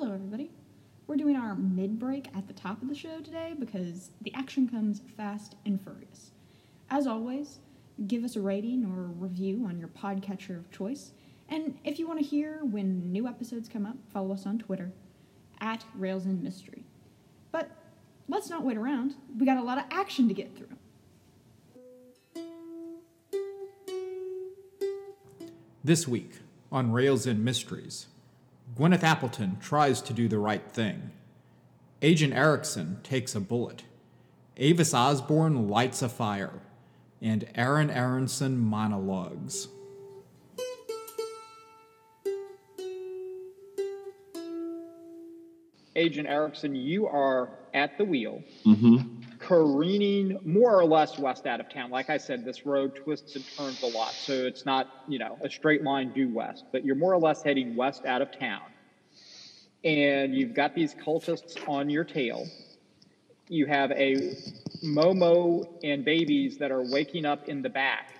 Hello, everybody. We're doing our mid break at the top of the show today because the action comes fast and furious. As always, give us a rating or a review on your podcatcher of choice. And if you want to hear when new episodes come up, follow us on Twitter at Rails and Mystery. But let's not wait around. We got a lot of action to get through. This week on Rails and Mysteries, Gwyneth Appleton tries to do the right thing. Agent Erickson takes a bullet. Avis Osborne lights a fire. And Aaron Aronson monologues. Agent Erickson, you are at the wheel, Mm-hmm. Careening more or less west out of town. Like I said, this road twists and turns a lot, so it's not, you know, a straight line due west, but you're more or less heading west out of town. And you've got these cultists on your tail. You have a Momo and babies that are waking up in the back,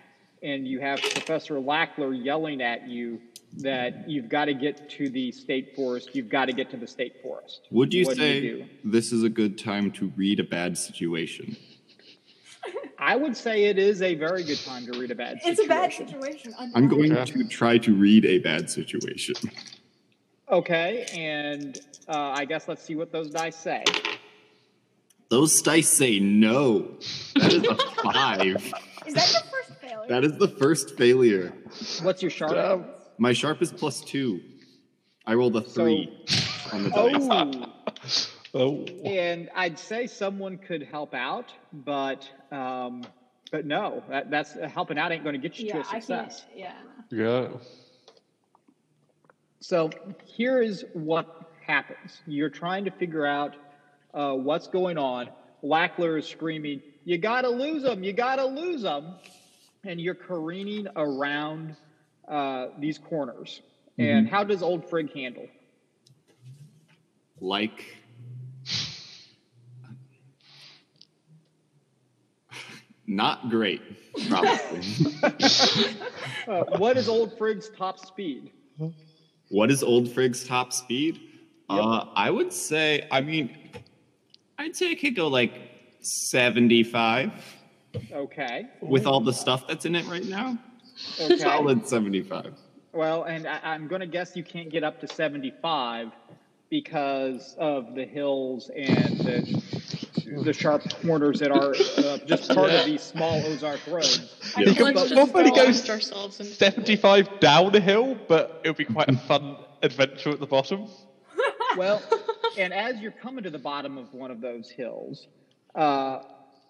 and you have Professor Lackler yelling at you that you've got to get to the state forest. You've got to get to the state forest. Would you What do say do? this is a good time to read a bad situation? I would say it is a very good time to read a bad situation. It's a bad situation. I'm going Okay. to try to read a bad situation. Okay, and uh, I guess let's see what those dice say. Those dice say no. That is a five. Is that your first failure? That is the first failure. What's your sharp? Damn. My sharp is plus two. I rolled a three on the dice. Oh, Oh, and I'd say someone could help out, but um, but no, that, that's helping out ain't going to get you yeah, to a I can't. success. Yeah. yeah. So here is what happens. You're trying to figure out uh, what's going on. Lackler is screaming, "You got to lose them! You got to lose them!" And you're careening around uh, these corners. And how does Old Frig handle? Like. Not great, probably. Uh, what is Old Frig's top speed? what is Old Frig's top speed? Uh, I would say, I mean, I'd say it could go like 75 Okay. with all the stuff that's in it right now. Okay. Solid 75. Well, and I, I'm going to guess you can't get up to 75 because of the hills and the, the sharp corners that are uh, just part of these small Ozark roads. I Yeah. think But let's just when go goes- ourselves and 75 down a hill, but it'll be quite a fun adventure at the bottom. Well, and as you're coming to the bottom of one of those hills, uh,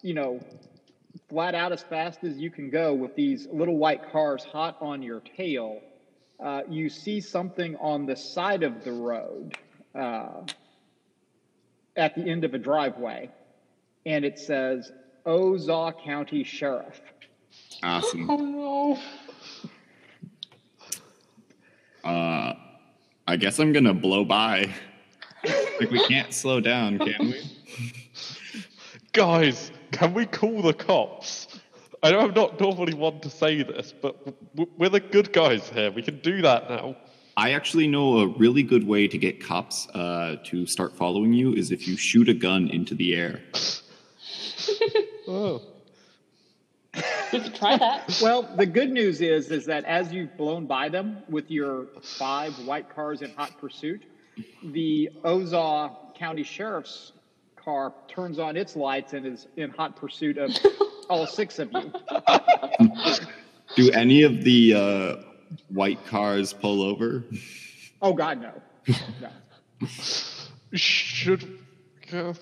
you know, flat out as fast as you can go with these little white cars hot on your tail, uh, you see something on the side of the road uh, at the end of a driveway, and it says Ozark County Sheriff. Awesome. no. Uh, I guess I'm gonna blow by. like we can't slow down, can we? Guys, can we call the cops? I know I'm not normally one to say this, but we're the good guys here. We can do that now. I actually know a really good way to get cops uh, to start following you is if you shoot a gun into the air. Oh. we could try that. Well, the good news is is that as you've blown by them with your five white cars in hot pursuit, the Ozark County Sheriff's car turns on its lights and is in hot pursuit of all six of you. Do any of the uh, white cars pull over? Oh God, no, no. Should. Uh,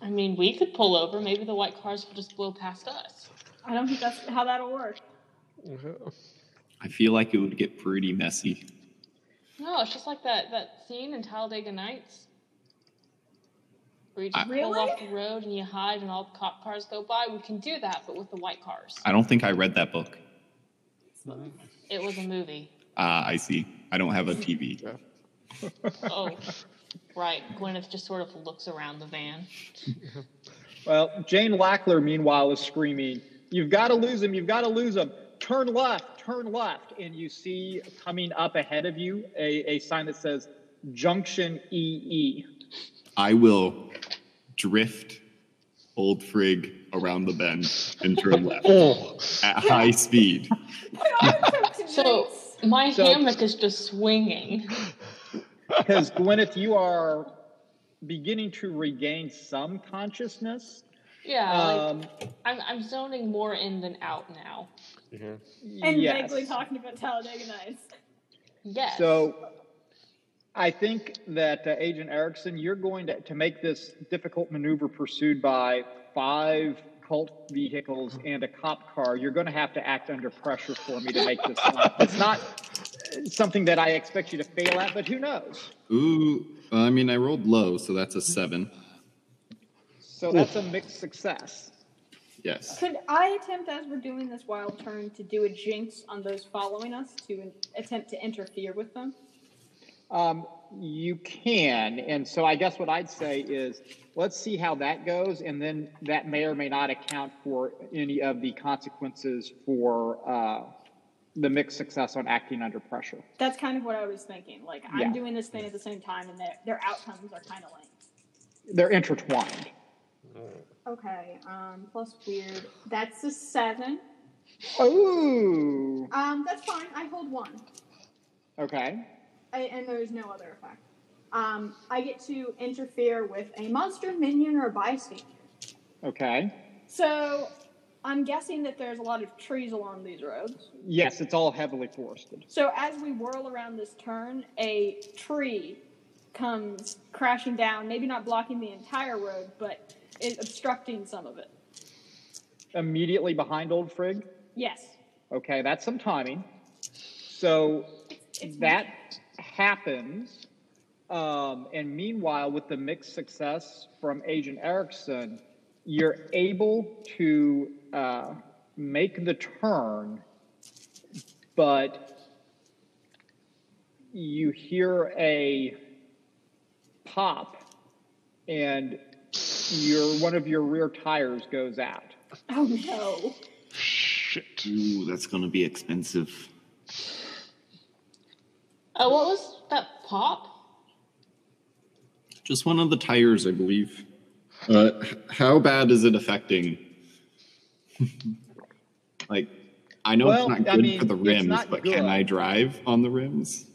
I mean, we could pull over. Maybe the white cars will just blow past us. I don't think that's how that'll work. I feel like it would get pretty messy. No, it's just like that, that scene in Talladega Nights. Where you just I- pull Really? off the road and you hide and all the cop cars go by. We can do that, but with the white cars. I don't think I read that book. It was a movie. Ah, I see. I don't have a TV. Oh, right. Gwyneth just sort of looks around the van. Well, Jane Lackler, meanwhile, is screaming, "You've got to lose him! You've got to lose him! turn left, turn left, and you see coming up ahead of you a, a sign that says Junction E EE. I will drift old frig around the bend and turn left Oh, at high speed. So my So- hammock is just swinging. Because Gwyneth, you are beginning to regain some consciousness. Yeah, like, Um, I'm I'm zoning more in than out now. yeah. And yes. vaguely talking about Talladega Nights. Yes. So I think that uh, Agent Erickson, you're going to, to make this difficult maneuver pursued by five cult vehicles and a cop car. You're going to have to act under pressure for me to make this line. It's not something that I expect you to fail at, but who knows? Ooh, I mean, I rolled low, so that's a seven. So that's a mixed success. Yes. Could I attempt, as we're doing this wild turn, to do a jinx on those following us to attempt to interfere with them? Um, you can. And so I guess what I'd say is let's see how that goes. And then that may or may not account for any of the consequences for uh, the mixed success on acting under pressure. That's kind of what I was thinking. Like, I'm Yeah. doing this thing at the same time, and their, their outcomes are kind of linked. They're intertwined. Okay, um, plus weird. That's a seven. Ooh. Um, that's fine. I hold one. Okay. I, and there's no other effect. Um, I get to interfere with a monster, minion, or a bystander. Okay. So, I'm guessing that there's a lot of trees along these roads. Yes, it's all heavily forested. So, as we whirl around this turn, a tree comes crashing down, maybe not blocking the entire road, but is obstructing some of it. Immediately behind Old Frigg. Yes. Okay, that's some timing. So It's that happens. Um, and meanwhile, with the mixed success from Agent Erickson, you're able to uh, make the turn, but you hear a pop, and your one of your rear tires goes out. Oh no. Shit. Ooh, that's gonna be expensive. Uh, what was that pop? Just one of the tires, I believe. Uh, how bad is it affecting? like, I know Well, it's not I good mean, for the rims, but good. can I drive on the rims?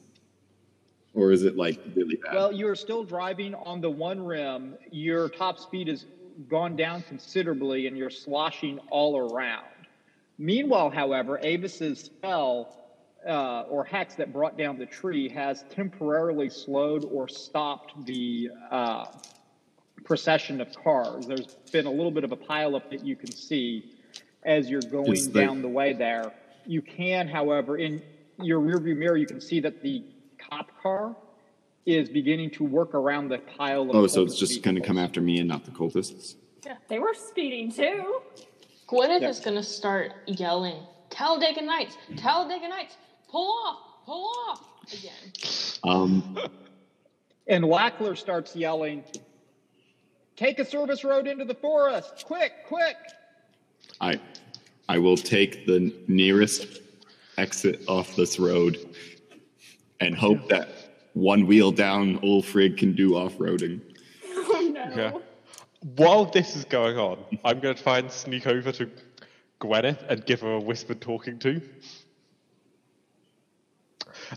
Or is it like really bad? Well, you are still driving on the one rim. Your top speed has gone down considerably and you're sloshing all around. Meanwhile, however, Avis's spell uh, or hacks that brought down the tree has temporarily slowed or stopped the uh, procession of cars. There's been a little bit of a pileup that you can see as you're going Is the- down the way there. You can, however, in your rearview mirror, you can see that the cop car is beginning to work around the pile of. oh, so it's just going to come after me and not the cultists? Yeah, They were speeding too. Gwyneth Yeah. is gonna start yelling, Talladega Nights, Talladega Nights, pull off, pull off again. Um, And Lackler starts yelling, "Take a service road into the forest! Quick, quick!" I, I will take the nearest exit off this road and hope that one wheel down old Frig can do off roading. Oh no. Yeah. While this is going on, I'm going to try and sneak over to Gwyneth and give her a whispered talking to.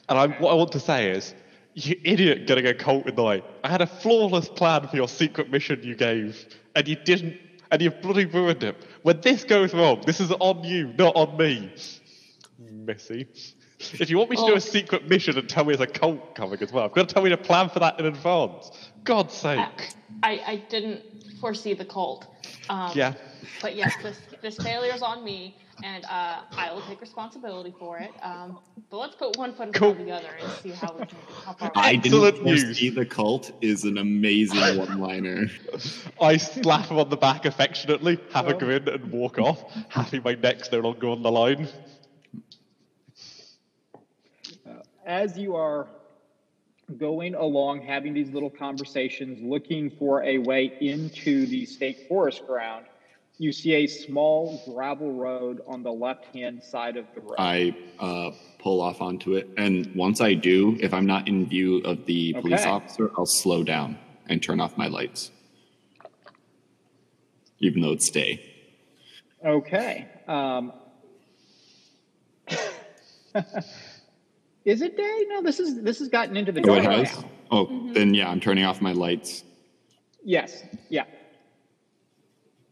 And I'm, what I want to say is, you idiot getting a cult in the way. I had a flawless plan for your secret mission you gave, and you didn't, and you've bloody ruined it. When this goes wrong, this is on you, not on me. Missy. If you want me to do Oh. a secret mission and tell me there's a cult coming as well, I've got to tell me to plan for that in advance. God's sake. I, I didn't foresee the cult. Um, Yeah. But yes, this this failure's on me, and uh, I will take responsibility for it. Um, but let's put one foot in front of the other and see how we can how far. we I can. didn't Excellent foresee the cult is an amazing one-liner. I slap him on the back affectionately, have a Oh. grin, and walk off, happy my neck's no longer on the line. As you are going along, having these little conversations, looking for a way into the state forest ground, you see a small gravel road on the left-hand side of the road. I uh, pull off onto it, and once I do, if I'm not in view of the police Okay. officer, I'll slow down and turn off my lights, even though it's day. Okay. Um, is it day? No, this is this has gotten into the Oh, it dark has. now. Oh, then yeah, I'm turning off my lights. Yes. Yeah.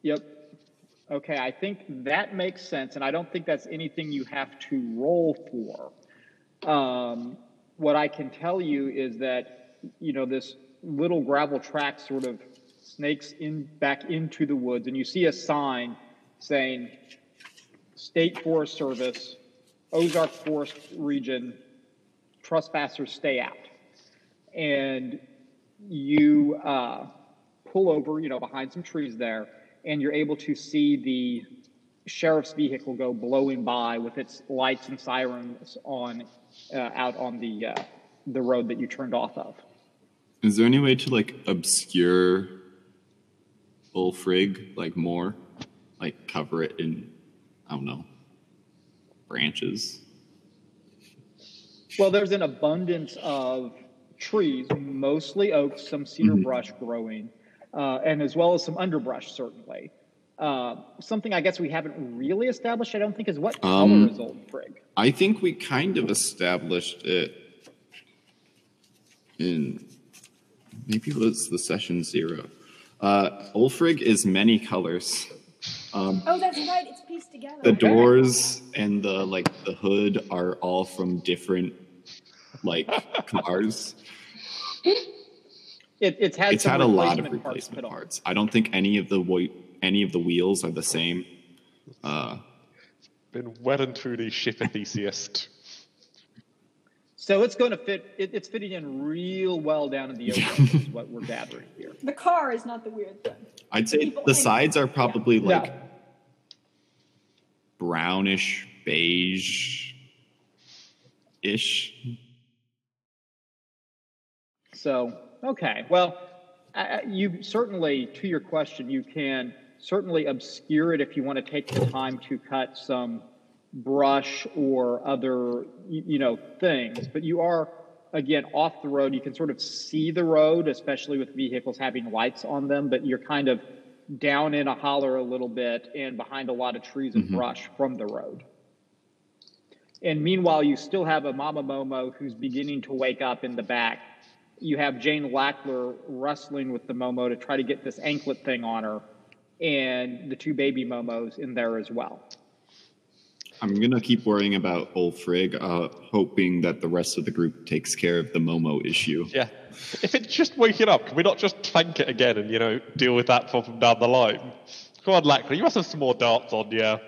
Yep. Okay, I think that makes sense, and I don't think that's anything you have to roll for. Um, what I can tell you is that you know this little gravel track sort of snakes in back into the woods, and you see a sign saying "State Forest Service, Ozark Forest Region, trespassers stay out." And you uh, pull over, you know, behind some trees there, and you're able to see the sheriff's vehicle go blowing by with its lights and sirens on uh, out on the uh, the road that you turned off of. Is there any way to like obscure Ulfrig like more, like cover it in, I don't know, branches? Well, there's an abundance of trees, mostly oaks, some cedar brush growing, uh, and as well as some underbrush, certainly. Uh, something I guess we haven't really established, I don't think, is what color Um, is Old Frig? I think we kind of established it in maybe it was the session zero. Uh, Ulfrig is many colors. Um, Oh, that's right. It's pieced together. the doors and the like the hood are all from different like cars. It, it's had It's some had a lot of replacement parts replacement put on. parts. I don't think any of the wo- any of the wheels are the same. Uh, Been well and truly ship enthusiast. So it's going to fit. It, it's fitting in real well down in the open. is what we're gathering here. The car is not the weird thing. I'd say People the sides are probably like Yeah. brownish beige ish. So okay, well, uh, you certainly, to your question, you can certainly obscure it if you want to take the time to cut some brush or other, you, you know, things. But you are again off the road. You can sort of see the road, especially with vehicles having lights on them. But you're kind of down in a holler a little bit and behind a lot of trees and brush from the road. And meanwhile, you still have a Mama Momo who's beginning to wake up in the back. You have Jane Lackler wrestling with the Momo to try to get this anklet thing on her, and the two baby Momos in there as well. I'm gonna keep worrying about Ulfrig, uh, hoping that the rest of the group takes care of the Momo issue. Yeah. If it's just waking up, can we not just tank it again and, you know, deal with that problem down the line? Come on, Lackler, you must have some more darts on you.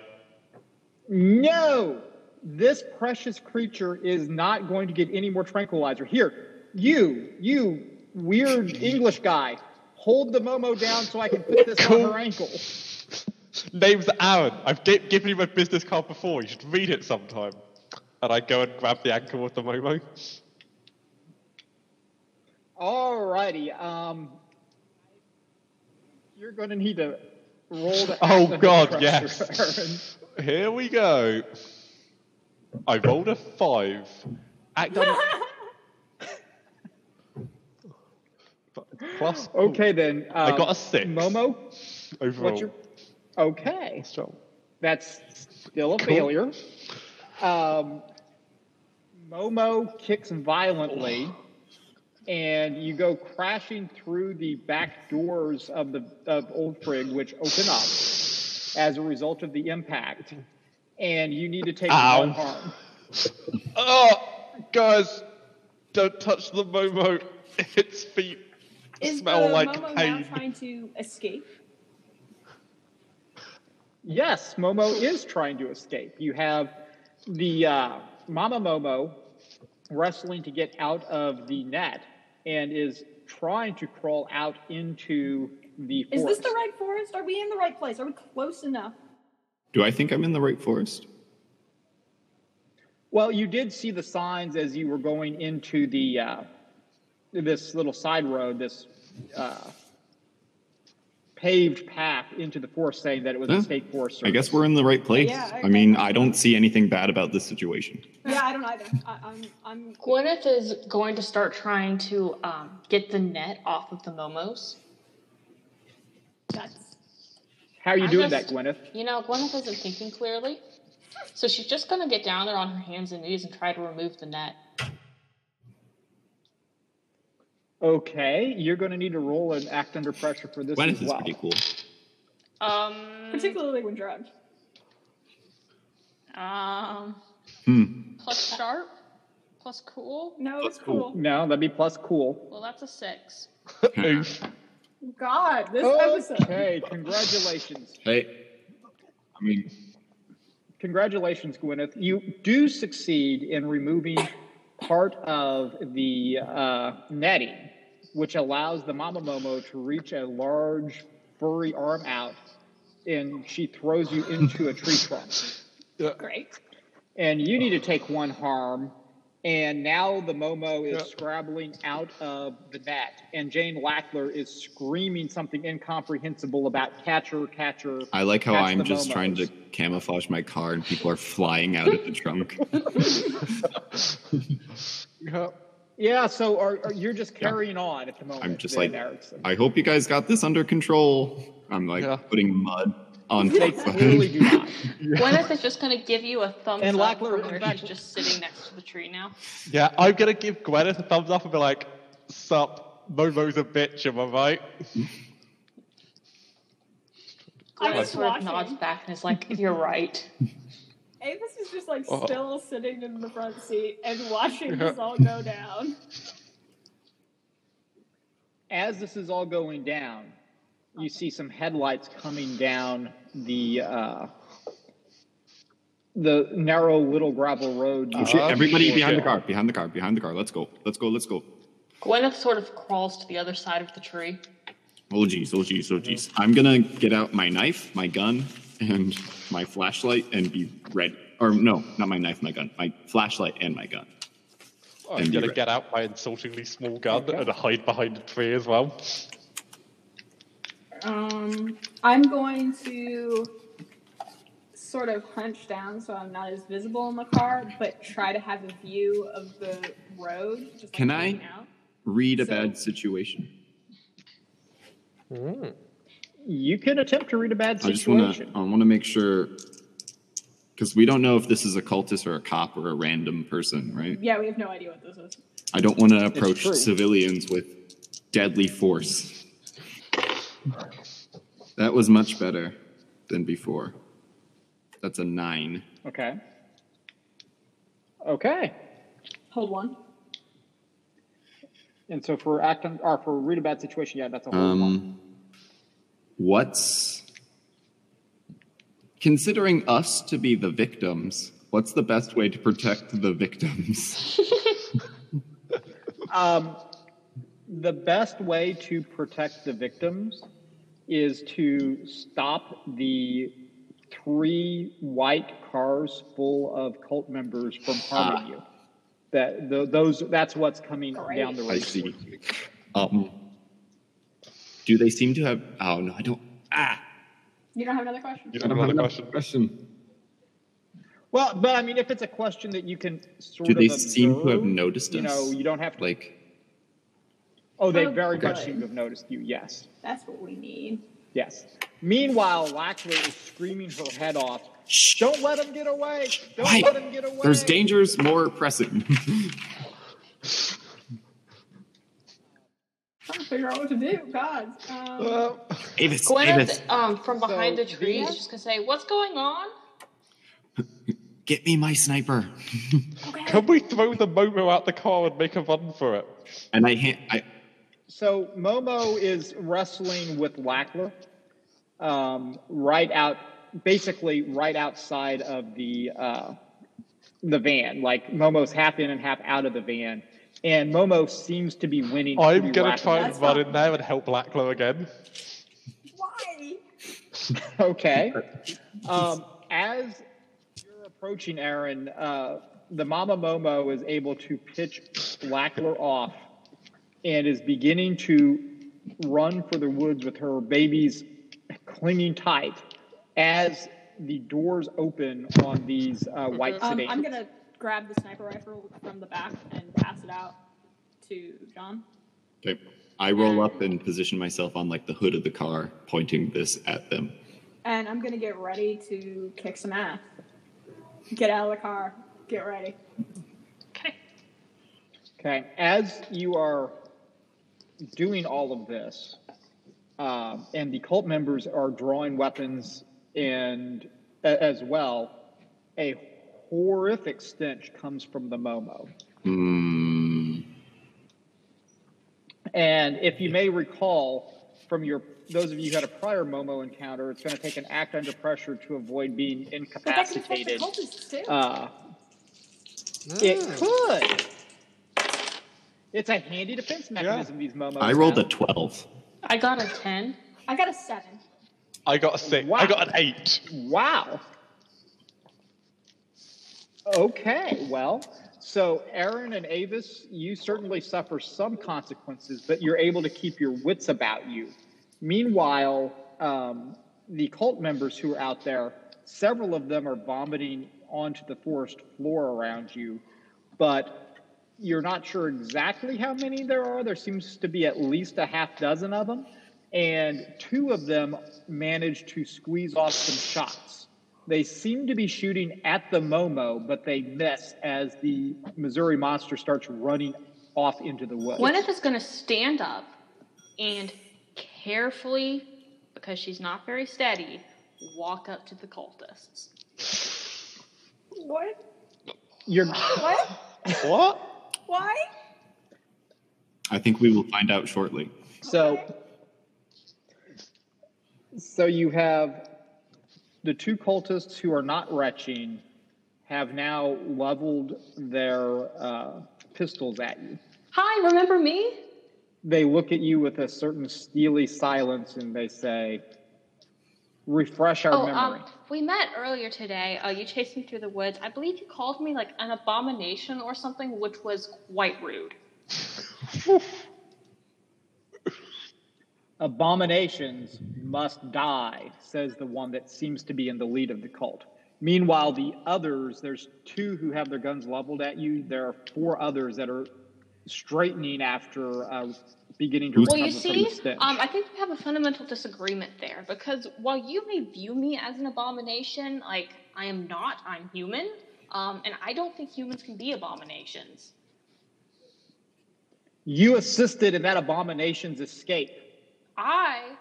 No, this precious creature is not going to get any more tranquilizer. Here, you, you weird English guy, hold the Momo down so I can put this Cool. on her ankle. Name's Aaron. I've gi- given you my business card before. You should read it sometime. And I go and grab the ankle with the Momo. Alrighty, um, you're going to need to roll to Oh, God, pressure, yes. Here we go. I rolled a five. Act on Plus. Okay, then. I um, got a six. Momo, overall. your. Okay, Strong. that's still a Cool. failure. Um, Momo kicks violently, and you go crashing through the back doors of the of Old Frig, which open up as a result of the impact. And you need to take Ow. one harm. Oh, guys, don't touch the Momo. Its feet Is smell the like Momo now trying to escape? Yes, Momo is trying to escape. You have the uh, Mama Momo wrestling to get out of the net and is trying to crawl out into the forest. Is this the right forest? Are we in the right place? Are we close enough? Do I think I'm in the right forest? Well, you did see the signs as you were going into the uh, this little side road. This uh, paved path into the forest, saying that it was Huh? a state forest. I guess we're in the right place. Yeah, I- I mean, I don't see anything bad about this situation. Yeah, I don't either. I, I'm, I'm. Gwyneth is going to start trying to um, get the net off of the momos. That's How are you I'm doing just- that, Gwyneth? You know, Gwyneth isn't thinking clearly. So she's just going to get down there on her hands and knees and try to remove the net. Okay, you're going to need to roll and act under pressure for this Gwyneth as is well. pretty cool. Um, particularly when drugged. um, Hmm. plus sharp, plus cool. No, it's cool. cool. No, that'd be plus cool. Well, that's a six. Oof. God, this episode. Okay, congratulations. Hey, I mean, Congratulations, Gwyneth. You do succeed in removing part of the uh, netting, which allows the Mama Momo to reach a large furry arm out, and she throws you into a tree trunk. Great. And you need to take one harm, and now the Momo is Yeah. scrabbling out of the net, and Jane Lackler is screaming something incomprehensible about catcher, catcher. I like how I'm the just trying to camouflage my car and people are flying out of the trunk. Yeah. Yeah, so are, are you're just carrying on at the moment. I'm just like, Erickson. I hope you guys got this under control. I'm like Yeah. putting mud on They top of clearly do not. Gwyneth is just going to give you a thumbs And up Lackler- from where in fact- she's just sitting next to the tree now. Yeah, I'm gonna give Gwyneth a thumbs up and be like, "Sup, Momo's a bitch, am I right?" I Gwyneth sort of nods back and is like, "You're right." Avis is just like Oh. still sitting in the front seat and watching this all go down. As this is all going down, you see some headlights coming down the uh, the narrow little gravel road. you Uh, Shit, everybody Oh, behind the car, behind the car, behind the car. Let's go. Let's go. Let's go. Gwyneth sort of crawls to the other side of the tree. Oh geez, oh geez, oh geez. I'm gonna get out my knife, my gun, and my flashlight and be ready. Or no, not my knife, my gun. My flashlight and my gun. I'm And gonna get out my insultingly small gun and hide behind a tree as well. Um, I'm going to sort of hunch down so I'm not as visible in the car, but try to have a view of the road. Just like Can I? Out. Read a bad situation. You can attempt to read a bad situation. I just wanna. I wanna make sure because we don't know if this is a cultist or a cop or a random person, right? Yeah, we have no idea what this is. I don't want to approach civilians with deadly force. That was much better than before. That's a nine. Okay. Okay. Hold one. And so for act on, or for read a bad situation, yeah, that's a whole lot. Um, what's considering us to be the victims? What's the best way to protect the victims? Um, the best way to protect the victims is to stop the three white cars full of cult members from harming you. That th those that's what's coming down the road. I see. Um, do they seem to have? Oh no, I don't. Ah, You don't have another question? You I have don't have another enough question? question. Well, but I mean, if it's a question that you can sort of. Do of they seem to have observe, noticed you know, you don't have to. Like, oh, they Oh, very good. much seem to have noticed you. Yes. That's what we need. Yes. Meanwhile, Lackler is screaming her head off. Shh, don't let him get away! Don't Why? let him get away! there's dangers more pressing. Trying to figure out what to do. God. Um, Avis, Gwyneth, Avis, um, from behind So, the tree, is these- just gonna say, "What's going on?" get me my sniper. Can we throw the Momo out the car and make a run for it? And I, ha- I So Momo is wrestling with Lackler, um, right out, basically right outside of the uh, the van. Like Momo's half in and half out of the van, and Momo seems to be winning. I'm gonna try and run in there and help Lackler again. why? Okay. Um, as you're approaching Aaron, uh, the Mama Momo is able to pitch Lackler off and is beginning to run for the woods with her babies clinging tight as the doors open on these uh, white Um, sedans. I'm gonna grab the sniper rifle from the back and pass it out to John. Okay. I roll up and position myself on like the hood of the car, pointing this at them. And I'm gonna get ready to kick some ass. Get out of the car. Get ready. Okay. Okay, as you are doing all of this, um, and the cult members are drawing weapons and a- as well, a horrific stench comes from the Momo. Hmm. And if you may recall from your those of you who had a prior Momo encounter, it's going to take an act under pressure to avoid being But that can affect the incapacitated. cultists too. Uh, it could. It's a handy defense mechanism. These Momos. I rolled a 12. I got a 10. I got a seven. I got a six. Wow. I got an eight. Wow. Okay, well, so Aaron and Avis, you certainly suffer some consequences, but you're able to keep your wits about you. Meanwhile, um, the cult members who are out there, several of them are vomiting onto the forest floor around you, but you're not sure exactly how many there are. There seems to be at least a half dozen of them, and two of them managed to squeeze off some shots. They seem to be shooting at the Momo, but they miss as the Missouri monster starts running off into the woods. Gwyneth is going to stand up and carefully, because she's not very steady, walk up to the cultists. What? You're What? What? Why? I think we will find out shortly. so. So you have the two cultists who are not retching have now leveled their uh, pistols at you. Hi, remember me? They look at you with a certain steely silence and they say, "Refresh our Oh, memory." um, we met earlier today. Uh, you chased me through the woods. I believe you called me like an abomination or something, which was quite rude. Abominations must die, says the one that seems to be in the lead of the cult. Meanwhile, the others, there's two who have their guns leveled at you. There are four others that are straightening after uh, beginning to Well, recover you from see, the stench. um, I think we have a fundamental disagreement there because while you may view me as an abomination, like I am not, I'm human, um, and I don't think humans can be abominations. you assisted in that abomination's escape. I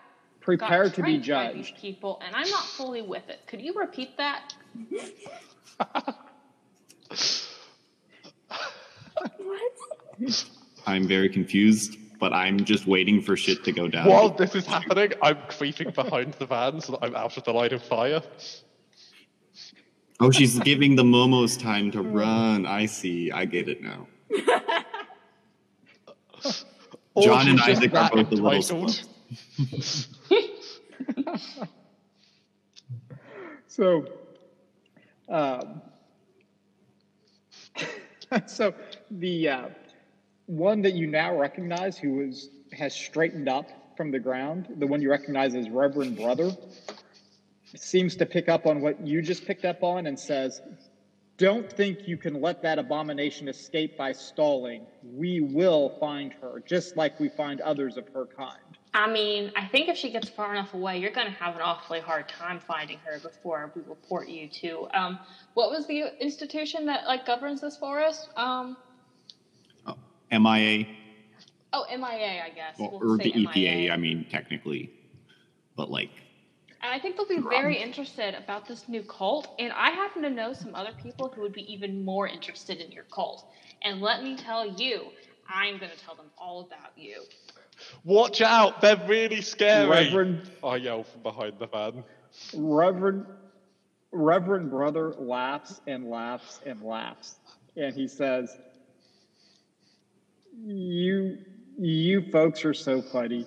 Prepare got to be trained by these judged. people, and I'm not fully with it. Could you repeat that? What? I'm very confused, but I'm just waiting for shit to go down. While this is happening, I'm creeping behind the van so that I'm out of the line of fire. Oh, she's giving the Momos time to run. I see. I get it now. John and Isaac are both a little entitled. So, um, so the uh, one that you now recognize, who is has straightened up from the ground, the one you recognize as Reverend Brother, seems to pick up on what you just picked up on and says, "Don't think you can let that abomination escape by stalling. We will find her, just like we find others of her kind." I mean, I think if she gets far enough away, you're going to have an awfully hard time finding her before we report you to. Um, what was the institution that like governs this forest? Um, MIA oh, MIA, I guess. or, We'll or the EPA. MIA. I mean, technically, but like, And I think they'll be very interested about this new cult. And I happen to know some other people who would be even more interested in your cult. And let me tell you, I'm going to tell them all about you. Watch out, they're really scary. Reverend I yell from behind the van. Reverend Reverend Brother laughs and laughs and laughs, and he says, "You you folks are so funny.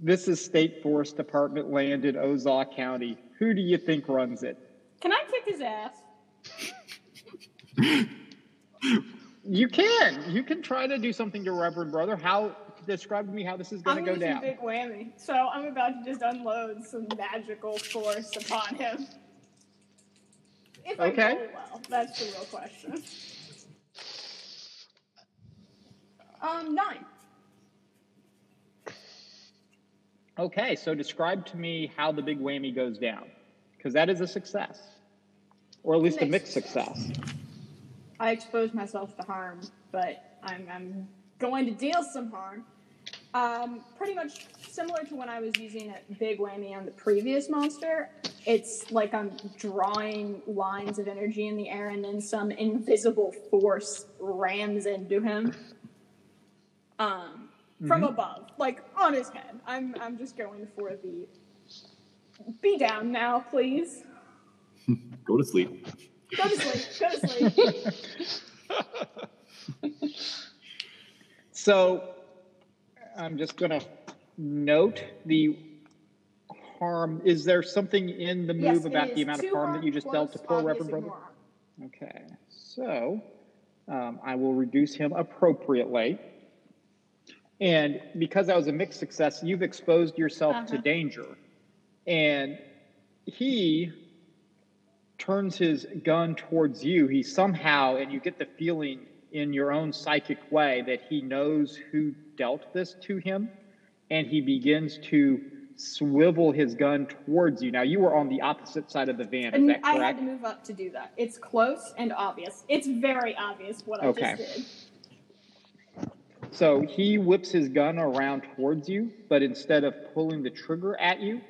This is State Forest Department land in Ozark County. Who do you think runs it? Can I kick his ass? You can. You can try to do something to Reverend Brother. How describe to me how this is going to go down. big whammy, so I'm about to just unload some magical force upon him. If I Okay. roll well, that's the real question. Um, nine. Okay, so describe to me how the big whammy goes down, because that is a success, or at least a Mixed mixed success. I expose myself to harm, but I'm, I'm going to deal some harm. Um, pretty much similar to when I was using a big whammy on the previous monster. It's like I'm drawing lines of energy in the air, and then some invisible force rams into him um, from above, like on his head. I'm I'm just going for the be down now, please. Go to sleep. Go to sleep. Go to sleep. So I'm just going to note the harm. Is there something in the move Yes, about the amount of two harm that you just dealt to poor Reverend Brother? Okay, so um, I will reduce him appropriately. And because that was a mixed success, you've exposed yourself to Uh-huh. danger. And he turns his gun towards you. He somehow, and you get the feeling in your own psychic way that he knows who dealt this to him. And he begins to swivel his gun towards you. Now, you were on the opposite side of the van, is And that I correct? had to move up to do that. It's close and obvious. It's very obvious what I Okay. just did. So he whips his gun around towards you, but instead of pulling the trigger at you,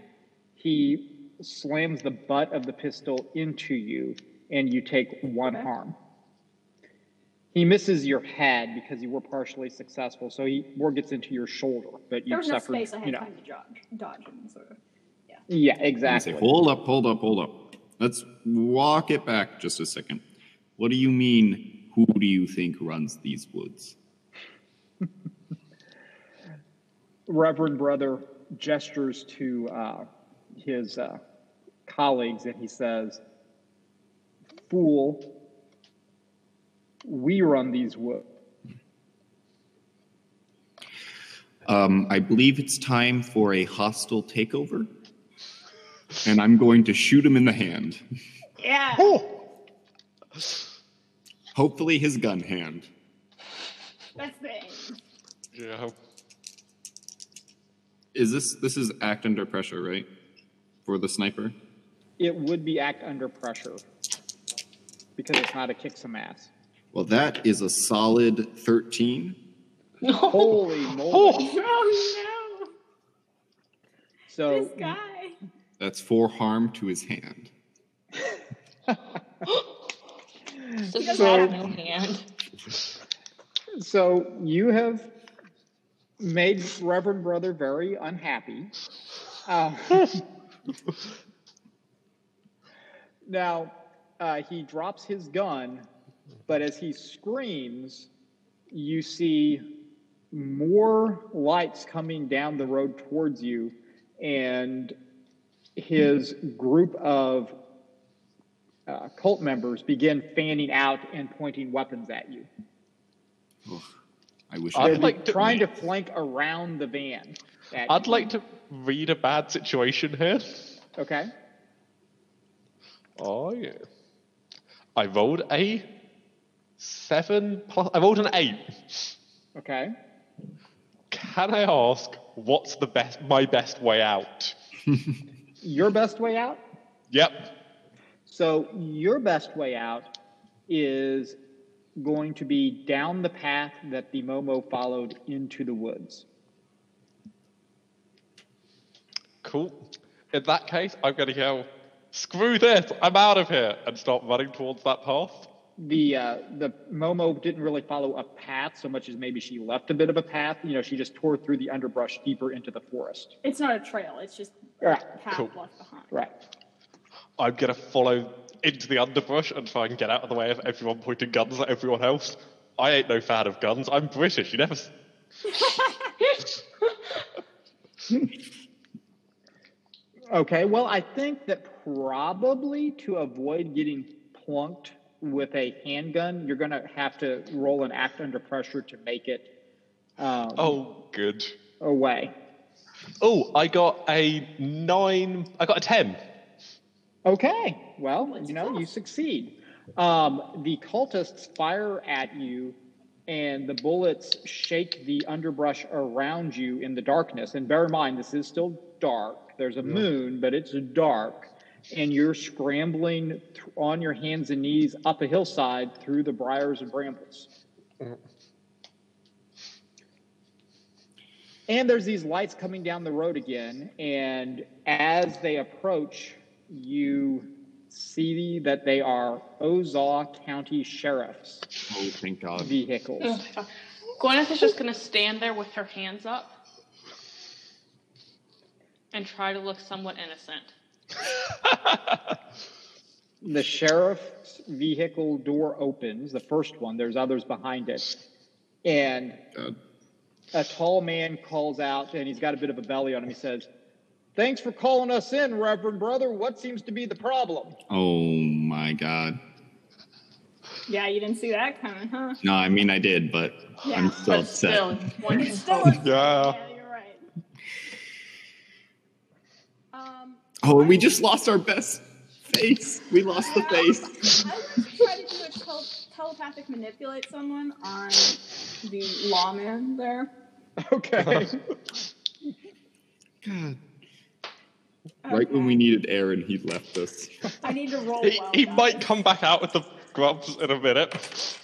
he slams the butt of the pistol into you, and you take one Okay. harm. He misses your head because you were partially successful, so he more gets into your shoulder, but you There was no space I had you know, time to dodge, dodge and sort of. yeah, I say, exactly. hold up, hold up, hold up. Let's walk it back just a second. What do you mean? Who do you think runs these woods? Reverend Brother gestures to uh, his uh, colleagues and he says, Fool, we run these woods. Um, I believe it's time for a hostile takeover, and I'm going to shoot him in the hand. Yeah. Hopefully, his gun hand. That's the aim. Yeah. Is this this is act under pressure, right? For the sniper. It would be act under pressure because it's not a kick some ass. Well, that is a solid 13. Holy moly. Oh no! So This guy. That's four harm to his hand. So he So- has no hand. So you have made Reverend Brother very unhappy. Uh, now, uh, he drops his gun, but as he screams, you see more lights coming down the road towards you, and his group of uh, cult members begin fanning out and pointing weapons at you. Ugh, I wish I'd I They're had. like to- trying to flank around the van. at I'd you. like to read a bad situation here. Okay. Oh yeah. I rolled a seven plus. I rolled an eight. Okay. Can I ask what's the best? My best way out? Your best way out? Yep. So, your best way out is going to be down the path that the Momo followed into the woods. Cool. In that case, I'm gonna go. Screw this! I'm out of here and start running towards that path. The uh, the Momo didn't really follow a path so much as maybe she left a bit of a path. You know, she just tore through the underbrush deeper into the forest. It's not a trail. It's just a path Cool. left behind. Right. I'm gonna follow into the underbrush and try and get out of the way of everyone pointing guns at everyone else. I ain't no fan of guns. I'm British. You never. s- Okay, well, I think that probably to avoid getting plunked with a handgun, you're going to have to roll and act under pressure to make it. Um, Oh, good. away. Oh, I got a nine. I got a ten. Okay, well, you know, you succeed. Um, the cultists fire at you, and the bullets shake the underbrush around you in the darkness. And bear in mind, this is still dark. There's a moon, but it's dark. And you're scrambling th- on your hands and knees up a hillside through the briars and brambles. And there's these lights coming down the road again. And as they approach, you see that they are Ozark County Sheriff's Oh, thank God. vehicles. Gwyneth is just gonna stand there with her hands up and try to look somewhat innocent. The sheriff's vehicle door opens, the first one, there's others behind it. And God. a tall man calls out, and he's got a bit of a belly on him. He says, Thanks for calling us in, Reverend Brother. What seems to be the problem? Oh my God. Yeah, you didn't see that coming, huh? No, I mean I did, but Yeah. I'm still But upset. still, one It's can still hope. a- Yeah. Yeah, you're right. Oh, we just lost our best face. We lost the face. I want to try to do a tel- telepathic manipulate someone on the lawman there. Okay. God. Right when we needed Aaron, he left us. I need to roll He, well. he guys. might come back out with the grubs in a minute.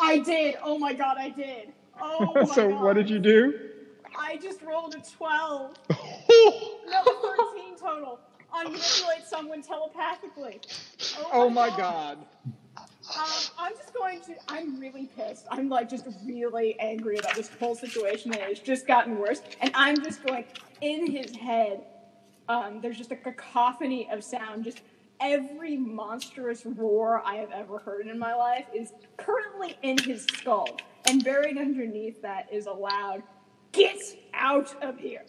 I did. Oh my god, I did. Oh my so, god. what did you do? I just rolled a 12. No, 13 total. On manipulate someone telepathically. Oh my God. Um, I'm just going to. I'm really pissed. I'm like just really angry about this whole situation, and it's just gotten worse. And I'm just going in his head. Um, there's just a cacophony of sound. Just every monstrous roar I have ever heard in my life is currently in his skull, and buried underneath that is a loud "Get out of here!"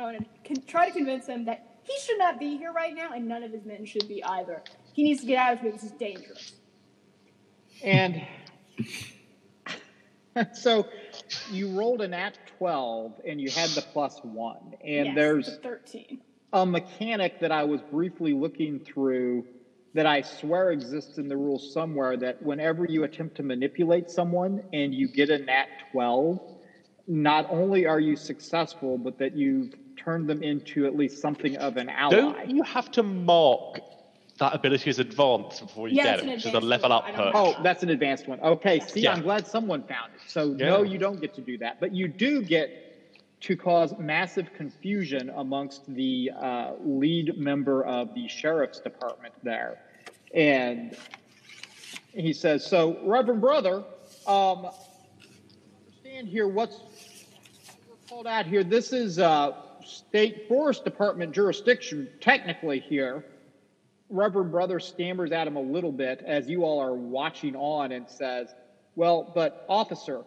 I want to con- try to convince him that he should not be here right now, and none of his men should be either. He needs to get out of here. This is dangerous. And so you rolled an at 12 and you had the plus one. And Yes, there's the 13. a mechanic that I was briefly looking through that I swear exists in the rules somewhere that whenever you attempt to manipulate someone and you get a nat 12, not only are you successful, but that you've turned them into at least something of an ally. Don't you have to mark that ability as advanced before you Yeah, get it, an which is a advanced level up I perk? Oh, that's an advanced one. Okay, see, Yeah. I'm glad someone found it. So, Yeah. no, you don't get to do that. But you do get to cause massive confusion amongst the uh, lead member of the sheriff's department there. And he says, So, Reverend Brother, um, understand here what's we're called out here. This is uh, state forest department jurisdiction, technically, here. Reverend Brother stammers at him a little bit as you all are watching on and says, Well, but officer,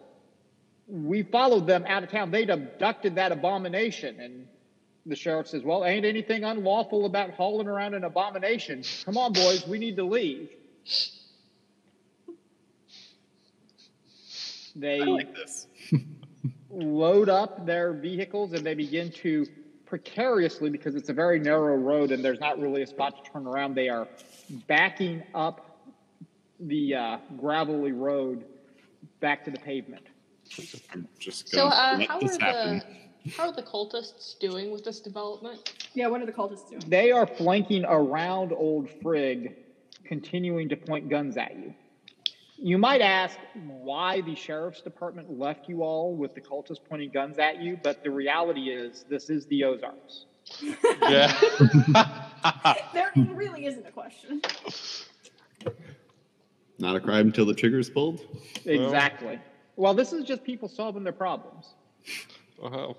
we followed them out of town. They'd abducted that abomination. And the sheriff says, Well, ain't anything unlawful about hauling around an abomination. Come on, boys, we need to leave. They I like this. Load up their vehicles and they begin to precariously, because it's a very narrow road and there's not really a spot to turn around, they are backing up the uh, gravelly road back to the pavement. I'm just So, going uh, to let how this are happen. the how are the cultists doing with this development? Yeah, what are the cultists doing? They are flanking around Old Frigg, continuing to point guns at you. You might ask why the sheriff's department left you all with the cultists pointing guns at you, but the reality is this is the Ozarks. Yeah. There really isn't a question. Not a crime until the trigger's pulled. Exactly. Well, this is just people solving their problems. Oh, wow.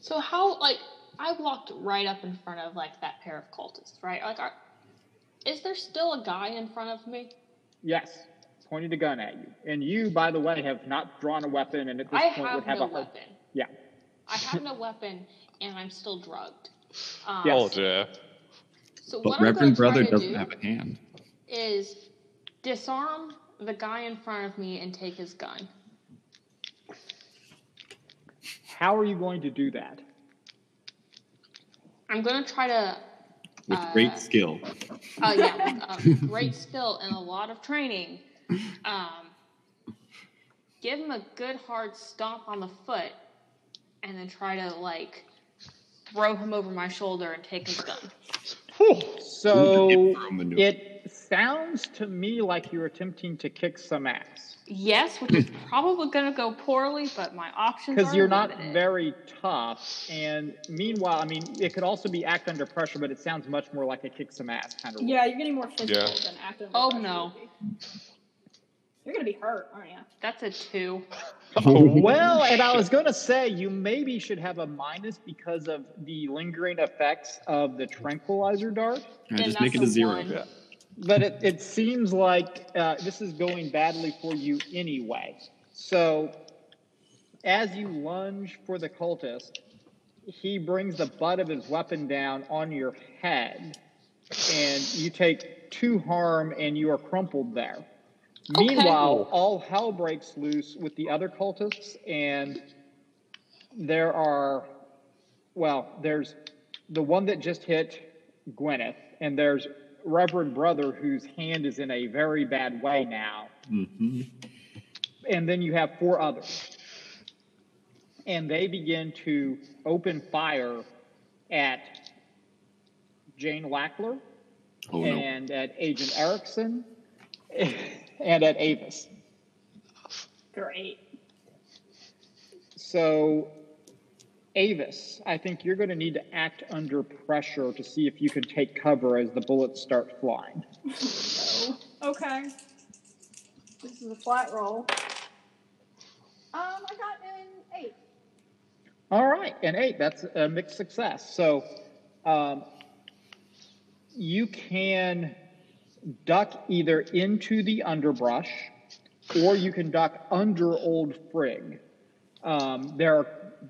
So how like I walked right up in front of like that pair of cultists, right? Like, are, is there still a guy in front of me? Yes, pointed a gun at you. And you, by the way, have not drawn a weapon and at this I point have would have no a hard weapon. Yeah. I have no weapon, and I'm still drugged. Um, Yes. Oh dear. So But what I'm Reverend gonna Brother doesn't do have a hand. is disarm the guy in front of me and take his gun. How are you going to do that? I'm gonna try to. With Uh, great skill. Uh, yeah, um, great skill and a lot of training. Um, give him a good hard stomp on the foot, and then try to like throw him over my shoulder and take his gun. So Hip throw maneuver. it sounds to me like you're attempting to kick some ass Yes, which is probably gonna go poorly, but my options because you're not very tough. And meanwhile, I mean, it could also be act under pressure, but it sounds much more like a kick some ass kind of. Yeah, you're getting more physical Yeah. than active. Oh, pressure no. You're gonna be hurt, aren't you? That's a two. Oh. Well, and I was going to say you maybe should have a minus because of the lingering effects of the tranquilizer dart. I just make it that's a zero. one. Yeah. But it, it seems like uh, this is going badly for you anyway. So, as you lunge for the cultist, he brings the butt of his weapon down on your head, and you take two harm and you are crumpled there. Okay. Meanwhile, all hell breaks loose with the other cultists, and there are, well, there's the one that just hit Gwyneth, and there's Reverend Brother whose hand is in a very bad way now, hmm and then you have four others. And they begin to open fire at Jane Lackler Oh no. and at Agent Erickson and at Avis. Great. So, Avis, I think you're going to need to act under pressure to see if you can take cover as the bullets start flying. So, okay. This is a flat roll. Um, I got an eight. All right, and eight, that's a mixed success. So, um, you can duck either into the underbrush or you can duck under Old Frigg. Um, there are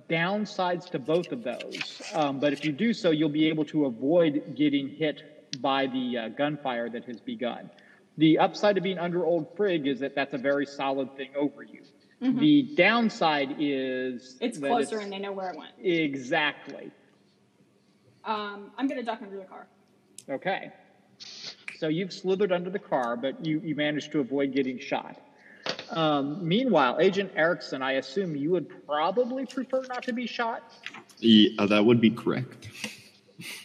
downsides to both of those, um, but if you do so, you'll be able to avoid getting hit by the uh, gunfire that has begun. The upside of being under Old Frigg is that that's a very solid thing over you. The downside is It's closer it's- and they know where it went. Exactly. Um, I'm gonna duck under the car. Okay. So you've slithered under the car, but you, you managed to avoid getting shot. Um, meanwhile, Agent Erickson, I assume you would probably prefer not to be shot. Yeah, uh, that would be correct.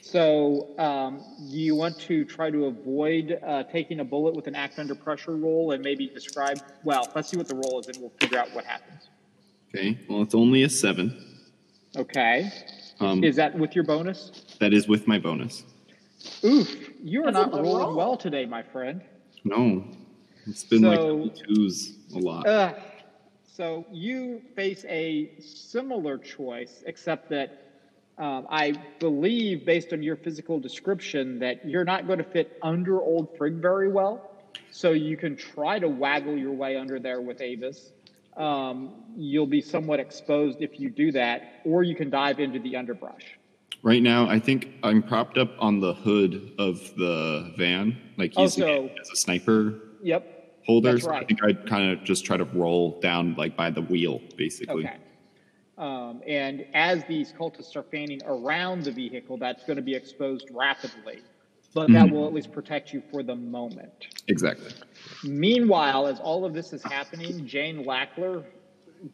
So um, you want to try to avoid uh, taking a bullet with an act under pressure roll and maybe describe? Well, let's see what the roll is, and we'll figure out what happens. Okay. Well, it's only a seven. Okay. Um, Is that with your bonus? that is with my bonus. Oof, you are That's not rolling roll. well today, my friend. No, it's been So- like double twos a lot. Uh, so you face a similar choice, except that um, I believe, based on your physical description, that you're not going to fit under Old Frigg very well. So you can try to waggle your way under there with Avis. Um, you'll be somewhat exposed if you do that, or you can dive into the underbrush. Right now, I think I'm propped up on the hood of the van, like Oh, using so- it as a sniper Yep. Holder. That's so I think I'd kind of just try to roll down like by the wheel, basically. Okay. Um, and as these cultists are fanning around the vehicle, that's going to be exposed rapidly. But that Mhm. will at least protect you for the moment. Exactly. Meanwhile, as all of this is happening, Jane Lackler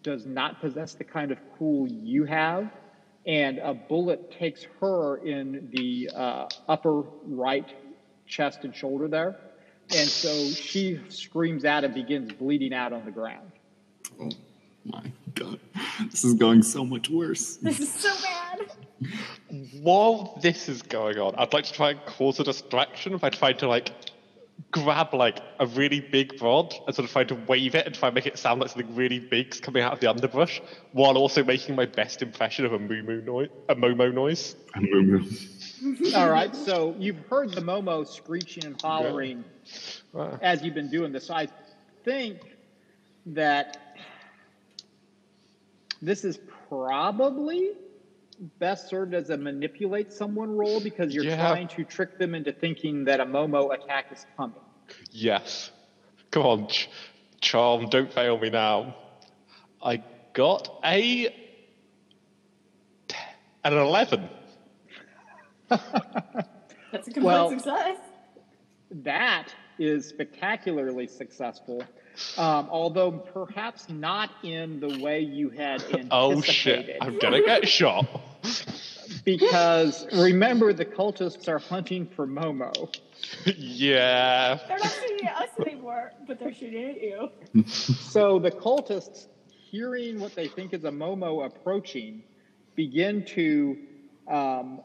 does not possess the kind of cool you have, and a bullet takes her in the uh, upper right chest and shoulder there. And so she screams out and begins bleeding out on the ground. Oh my god, this is going so much worse. This is so bad. While this is going on, I'd like to try and cause a distraction by trying to like grab like a really big rod and sort of trying to wave it and try and make it sound like something really big's coming out of the underbrush, while also making my best impression of a moo moo noise, a momo noise. All right, so you've heard the Momo screeching and hollering Wow. as you've been doing this. I think that this is probably best served as a manipulate someone roll because you're Yeah. trying to trick them into thinking that a Momo attack is coming. Yes. Come on, Ch- Charm, don't fail me now. I got a An 11. That's a complete Well- success. That is spectacularly successful, um, although perhaps not in the way you had anticipated. Oh shit, I'm gonna get shot. Because remember, the cultists are hunting for Momo. yeah. They're not shooting at us anymore, but they're shooting at you. So the cultists, hearing what they think is a Momo approaching, begin to um,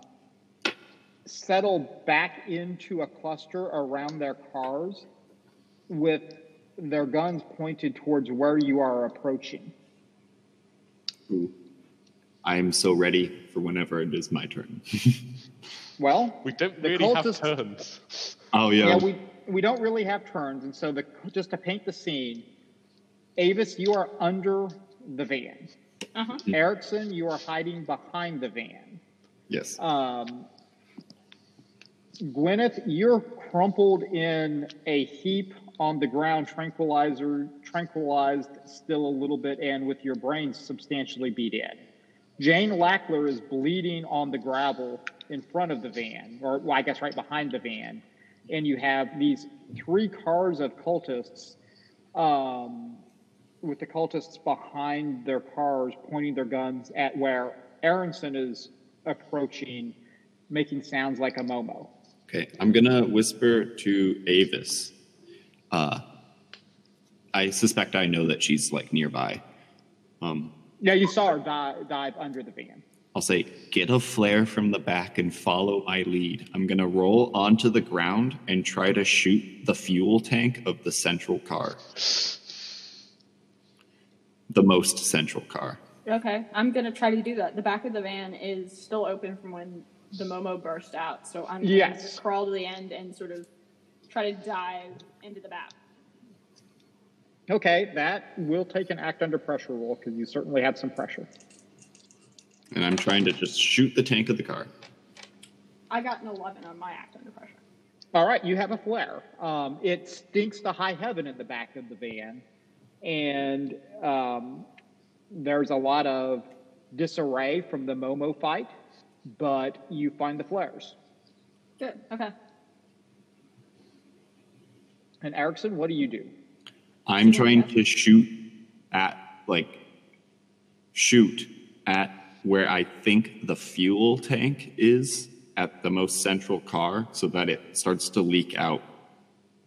settle back into a cluster around their cars with their guns pointed towards where you are approaching. Ooh. I am so ready for whenever it is my turn. Well, We don't The really have turns. oh yeah. yeah, we, we don't really have turns. And so, the, just to paint the scene, Avis, you are under the van. Uh-huh. Erickson, you are hiding behind the van. yes. Um, Gwyneth, you're crumpled in a heap on the ground, tranquilizer, tranquilized still a little bit, and with your brain substantially beat in. Jane Lackler is bleeding on the gravel in front of the van, or well, I guess right behind the van, and you have these three cars of cultists, um, with the cultists behind their cars, pointing their guns at where Aronson is approaching, making sounds like a Momo. Okay, I'm gonna whisper to Avis. Uh, I suspect I know that she's like nearby. Um, Yeah, you saw her dive, dive under the van. I'll say, get a flare from the back and follow my lead. I'm gonna roll onto the ground and try to shoot the fuel tank of the central car. The most central car. Okay, I'm gonna try to do that. The back of the van is still open from when the Momo burst out, so I'm going Yes. to crawl to the end and sort of try to dive into the back. Okay, that will take an act under pressure roll because you certainly have some pressure. And I'm trying to just shoot the tank of the car. I got an 11 on my act under pressure. All right, you have a flare. Um, it stinks to high heaven in the back of the van, and um, there's a lot of disarray from the Momo fight, but you find the flares. Good. Okay. And Erickson, what do you do? I'm trying to shoot at, like, shoot at where I think the fuel tank is at the most central car so that it starts to leak out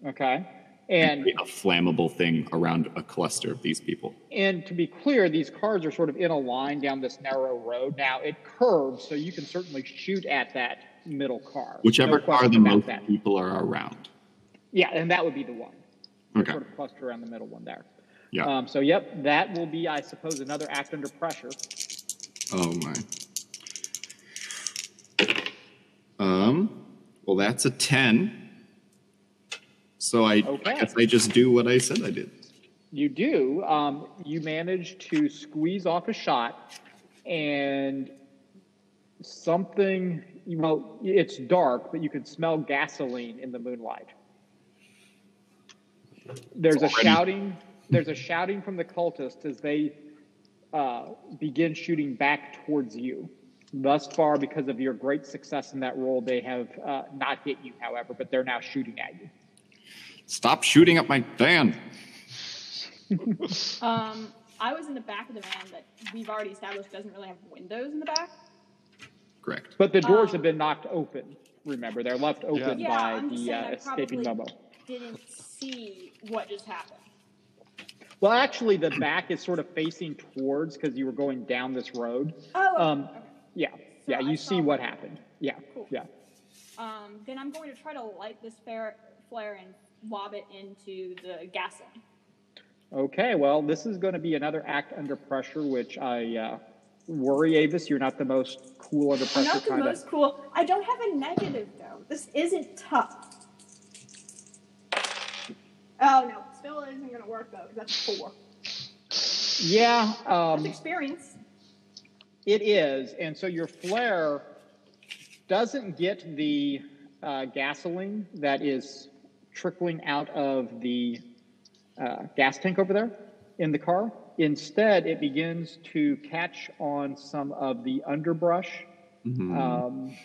Okay, and a flammable thing around a cluster of these people. And to be clear, these cars are sort of in a line down this narrow road. Now it curves, so you can certainly shoot at that middle car. Whichever No car the most that. people are around. Yeah, and that would be the one. Okay. Sort of cluster around the middle one there. Yeah. Um, so, yep, that will be, I suppose, another act under pressure. Oh my. Um. Well, that's a ten. So I, Okay. I guess I just do what I said I did. You do. Um, you manage to squeeze off a shot, and something. Well, it's dark, but you can smell gasoline in the moonlight. There's a shouting. There's a shouting from the cultists as they uh, begin shooting back towards you. Thus far, because of your great success in that role, they have uh, not hit you, however, but they're now shooting at you. Stop shooting at my van. Um, I was in the back of the van that we've already established doesn't really have windows in the back. Correct. But the doors Um, have been knocked open. Remember, they're left open Yeah, by I'm just the saying uh, I escaping probably didn't see what just happened. Well, actually, the back is sort of facing towards because you were going down this road. Oh, Um, okay. Yeah, yeah, I you see what happened. Yeah, Cool. yeah. Um, then I'm going to try to light this flare, flare and lob it into the gas line. Okay, well, this is going to be another act under pressure, which I uh, worry, Avis, you're not the most cool under I'm pressure not the kind most cool. I don't have a negative though. This isn't tough. Oh no, still isn't going to work though. That's four. Yeah, That's um, experience. it is. And so your flare doesn't get the uh, gasoline that is trickling out of the uh, gas tank over there in the car. Instead, it begins to catch on some of the underbrush um,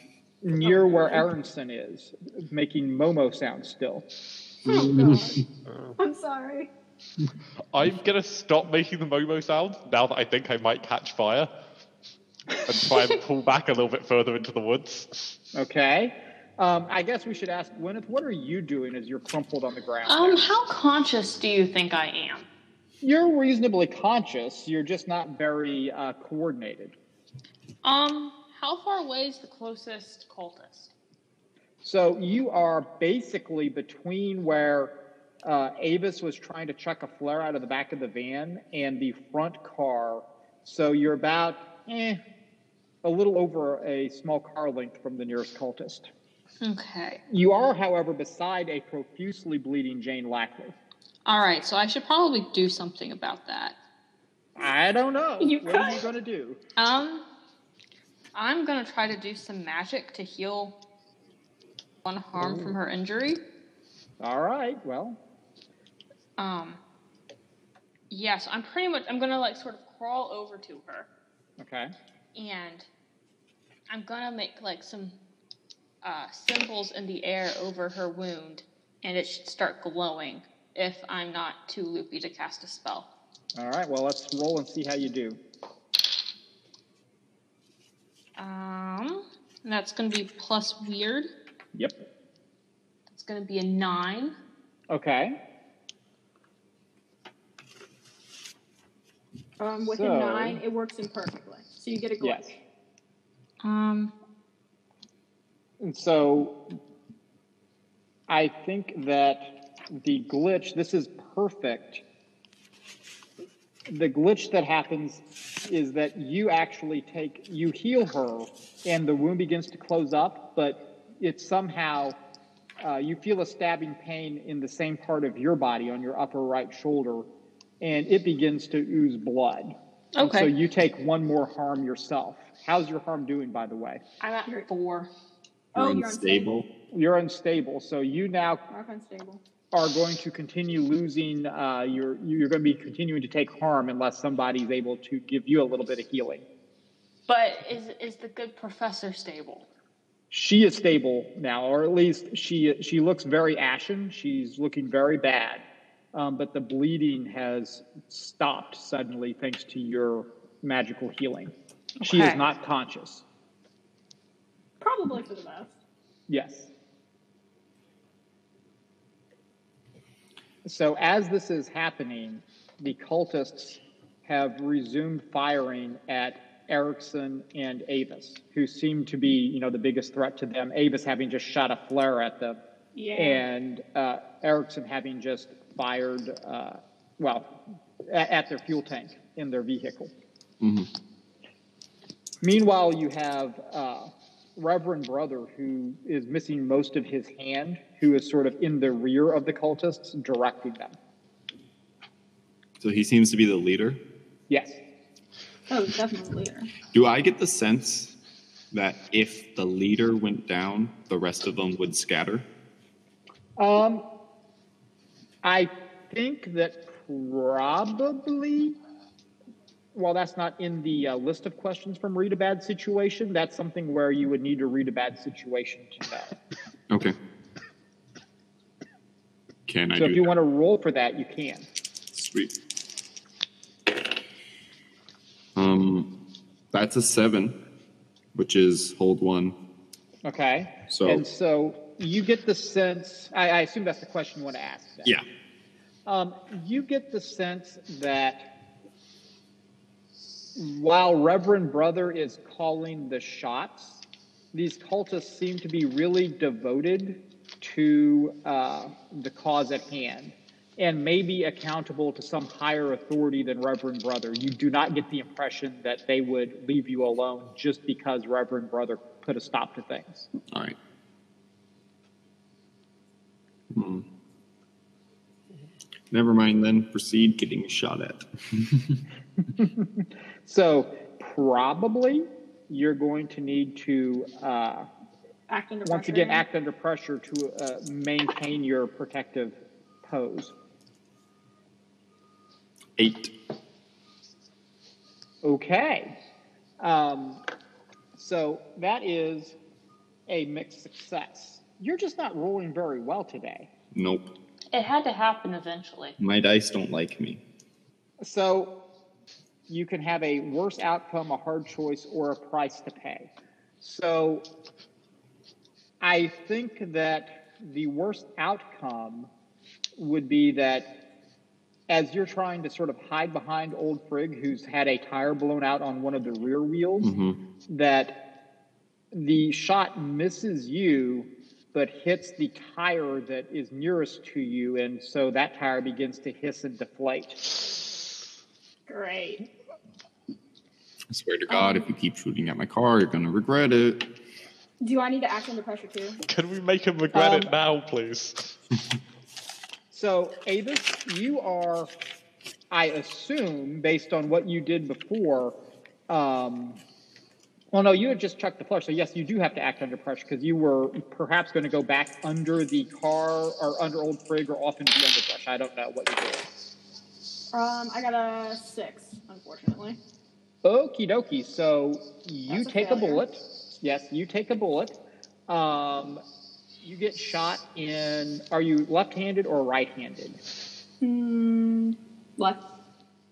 near where Aronson is, making Momo sound still. Oh, I'm sorry. I'm gonna stop making the Momo sound now that I think I might catch fire, and try and pull back a little bit further into the woods. Okay. Um, I guess we should ask Gwyneth, what are you doing as you're crumpled on the ground? Um, there? how conscious do you think I am? You're reasonably conscious. You're just not very uh, coordinated. Um, how far away is the closest cultist? So you are basically between where uh, Avis was trying to chuck a flare out of the back of the van and the front car. So you're about eh, a little over a small car length from the nearest cultist. Okay. You are, however, beside a profusely bleeding Jane Lackler. All right, so I should probably do something about that. I don't know. You what are you going to do? Um, I'm gonna try to do some magic to heal one harm from her injury. All right. Well, Um, yes, I'm pretty much. I'm gonna like sort of crawl over to her, okay. and I'm gonna make like some uh, symbols in the air over her wound, and it should start glowing if I'm not too loopy to cast a spell. All right. Well, let's roll and see how you do. Um, that's gonna be plus weird. Yep. It's gonna be a nine. Okay. Um, with So- a nine, it works imperfectly. So you get a glitch. Yes. Um, And so I think that the glitch, this is perfect. The glitch that happens is that you actually take, you heal her and the wound begins to close up, but it's somehow, uh, you feel a stabbing pain in the same part of your body on your upper right shoulder and it begins to ooze blood. And Okay. so you take one more harm yourself. How's your harm doing, by the way? I'm at four. Oh, You're you're unstable. unstable. You're unstable, so you now are going to continue losing. Uh, you're you're going to be continuing to take harm unless somebody's able to give you a little bit of healing. But is is the good professor stable? She is stable now, or at least she she looks very ashen. She's looking very bad, um, but the bleeding has stopped suddenly thanks to your magical healing. She is not conscious. Probably for the best. Yes. So as this is happening, the cultists have resumed firing at Erickson and Avis, who seem to be, you know, the biggest threat to them. Avis having just shot a flare at them, Yeah. and uh, Erickson having just fired, uh, well, at, at their fuel tank in their vehicle. Meanwhile, you have uh, Reverend Brother, who is missing most of his hand, who is sort of in the rear of the cultists, directing them. So he seems to be the leader. Yes. Oh, definitely leader. Do I get the sense that if the leader went down, the rest of them would scatter? Um, I think that probably, while that's not in the uh, list of questions from Read a Bad Situation, that's something where you would need to read a bad situation to know. Okay. Can I So if you that? want to roll for that, you can. Sweet. Um, that's a seven, which is hold one. Okay. So- and so you get the sense. I, I assume that's the question you want to ask. then. Yeah. Um, you get the sense that while Reverend Brother is calling the shots, these cultists seem to be really devoted to uh, the cause at hand and maybe accountable to some higher authority than Reverend Brother. You do not get the impression that they would leave you alone just because Reverend Brother put a stop to things. All right. Hmm. Never mind then. Proceed getting shot at. So probably you're going to need to uh, Act under once pressure. again act under pressure to uh, maintain your protective pose. Eight. Okay. Um, So that is a mixed success. You're just not rolling very well today. Nope. It had to happen eventually. My dice don't like me. So you can have a worse outcome, a hard choice, or a price to pay. So I think that the worst outcome would be that as you're trying to sort of hide behind old Frigg, who's had a tire blown out on one of the rear wheels, mm-hmm. that the shot misses you but hits the tire that is nearest to you, and so that tire begins to hiss and deflate. Great. I swear to God, if you keep shooting at my car, you're gonna regret it. Do I need to act under pressure too? Can we make him regret Um, it now, please? So, Avis, you are, I assume, based on what you did before, um, well, no, you had just chucked the flush. So, yes, you do have to act under pressure because you were perhaps going to go back under the car or under Old Frigg or off into the underbrush. I don't know what you're doing. Um, I got a six, unfortunately. Okie dokie. So, you That's take a, failure. bullet. Yes, you take a bullet. Um, you get shot in, are you left handed or right handed? Hmm. Left.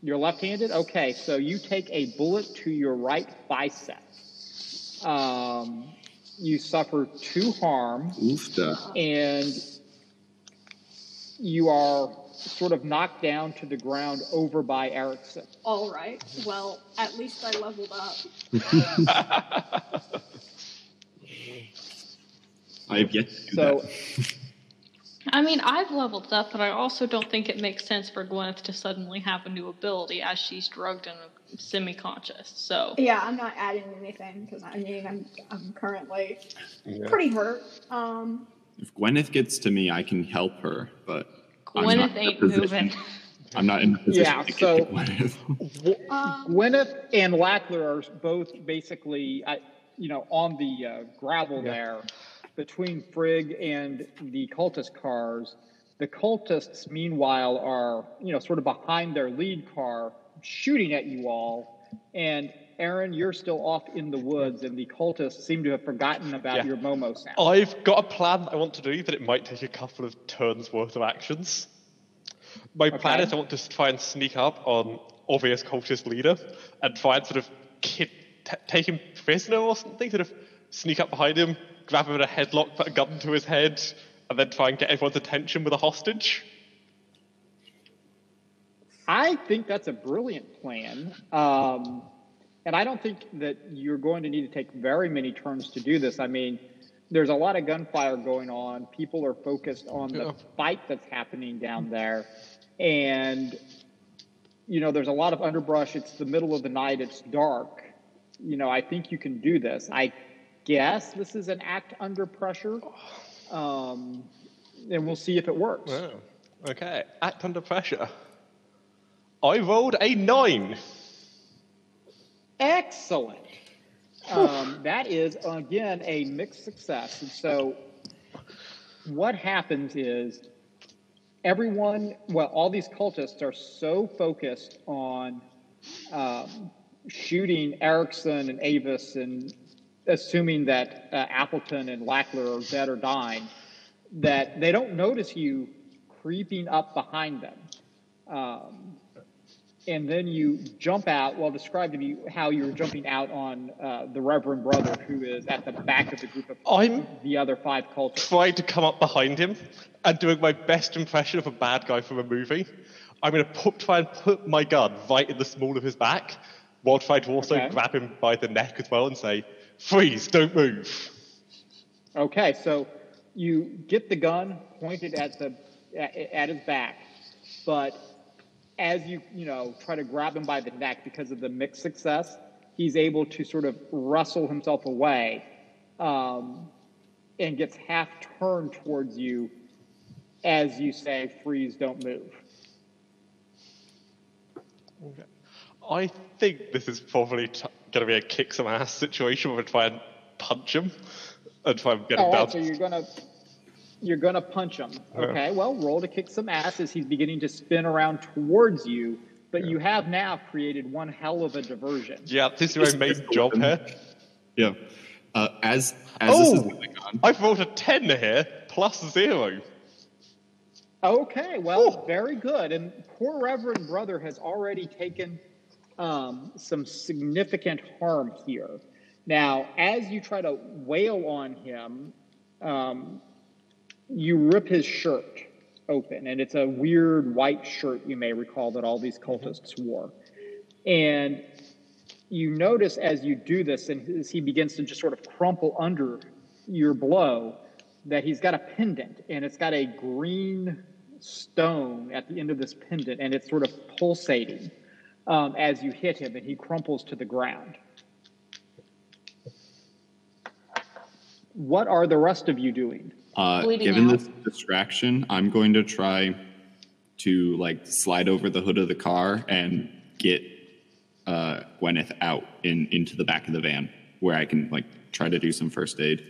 You're left-handed. Okay, so you take a bullet to your right bicep. Um, you suffer two harm, Oofda. and you are sort of knocked down to the ground over by Erickson. All right. Well, at least I leveled up. I have yet to do So, that. I mean, I've leveled up, but I also don't think it makes sense for Gwyneth to suddenly have a new ability as she's drugged and semi-conscious. So Yeah, I'm not adding anything because I mean I'm I'm currently Yeah. pretty hurt. Um, If Gwyneth gets to me, I can help her, but I'm not Gwyneth ain't moving. I'm not in the position Yeah, to so- Gwyneth. um, Gwyneth and Lackler are both basically, uh, you know, on the uh, gravel there between Frigg and the cultist cars. The cultists, meanwhile, are, you know, sort of behind their lead car, shooting at you all. And Aaron, you're still off in the woods, and the cultists seem to have forgotten about Yeah. your Momo sound. I've got a plan I want to do, but it might take a couple of turns worth of actions. My plan is I want to try and sneak up on obvious cultist leader and try and sort of kid, t- take him prisoner or something, sort of sneak up behind him, grab him in a headlock, put a gun to his head, and then try and get everyone's attention with a hostage. I think that's a brilliant plan. Um, and I don't think that you're going to need to take very many turns to do this. I mean, there's a lot of gunfire going on. People are focused on the Yeah. fight that's happening down there. And, you know, there's a lot of underbrush. It's the middle of the night, it's dark. You know, I think you can do this. I guess this is an act under pressure. Um, and we'll see if it works. Oh, okay. Act under pressure. I rolled a nine. Excellent. Um, that is again a mixed success. And so, what happens is everyone, well, all these cultists are so focused on um, shooting Erickson and Avis and assuming that uh, Appleton and Lackler are dead or dying that they don't notice you creeping up behind them. Um, and then you jump out. Well, describe to me how you were jumping out on uh, the Reverend Brother, who is at the back of the group of I'm the other five cultists. trying to come up behind him and doing my best impression of a bad guy from a movie. I'm going to put, try and put my gun right in the small of his back while trying to also Okay. grab him by the neck as well and say, freeze, don't move. Okay, so you get the gun pointed at the at, at his back, but as you you know try to grab him by the neck because of the mixed success, he's able to sort of wrestle himself away, um, and gets half turned towards you as you say, "Freeze, don't move." I think this is probably t- going to be a kick some ass situation where I try and punch him and try and get him All down. so you're gonna you're gonna punch him. Okay, well, roll to kick some ass as he's beginning to spin around towards you. But you have now created one hell of a diversion. yeah, this is my main job here. Yeah. Uh, as as this is Oh! going on, I've rolled a 10 here, plus zero. Okay, well, very good. And poor Reverend Brother has already taken um, some significant harm here. Now, as you try to wail on him, um, you rip his shirt open, and it's a weird white shirt you may recall that all these cultists wore. And you notice as you do this, and as he begins to just sort of crumple under your blow, that he's got a pendant, and it's got a green stone at the end of this pendant, and it's sort of pulsating um, as you hit him, and he crumples to the ground. What are the rest of you doing? Uh, given out. this distraction, I'm going to try to like slide over the hood of the car and get uh, Gwyneth out in into the back of the van where I can like try to do some first aid.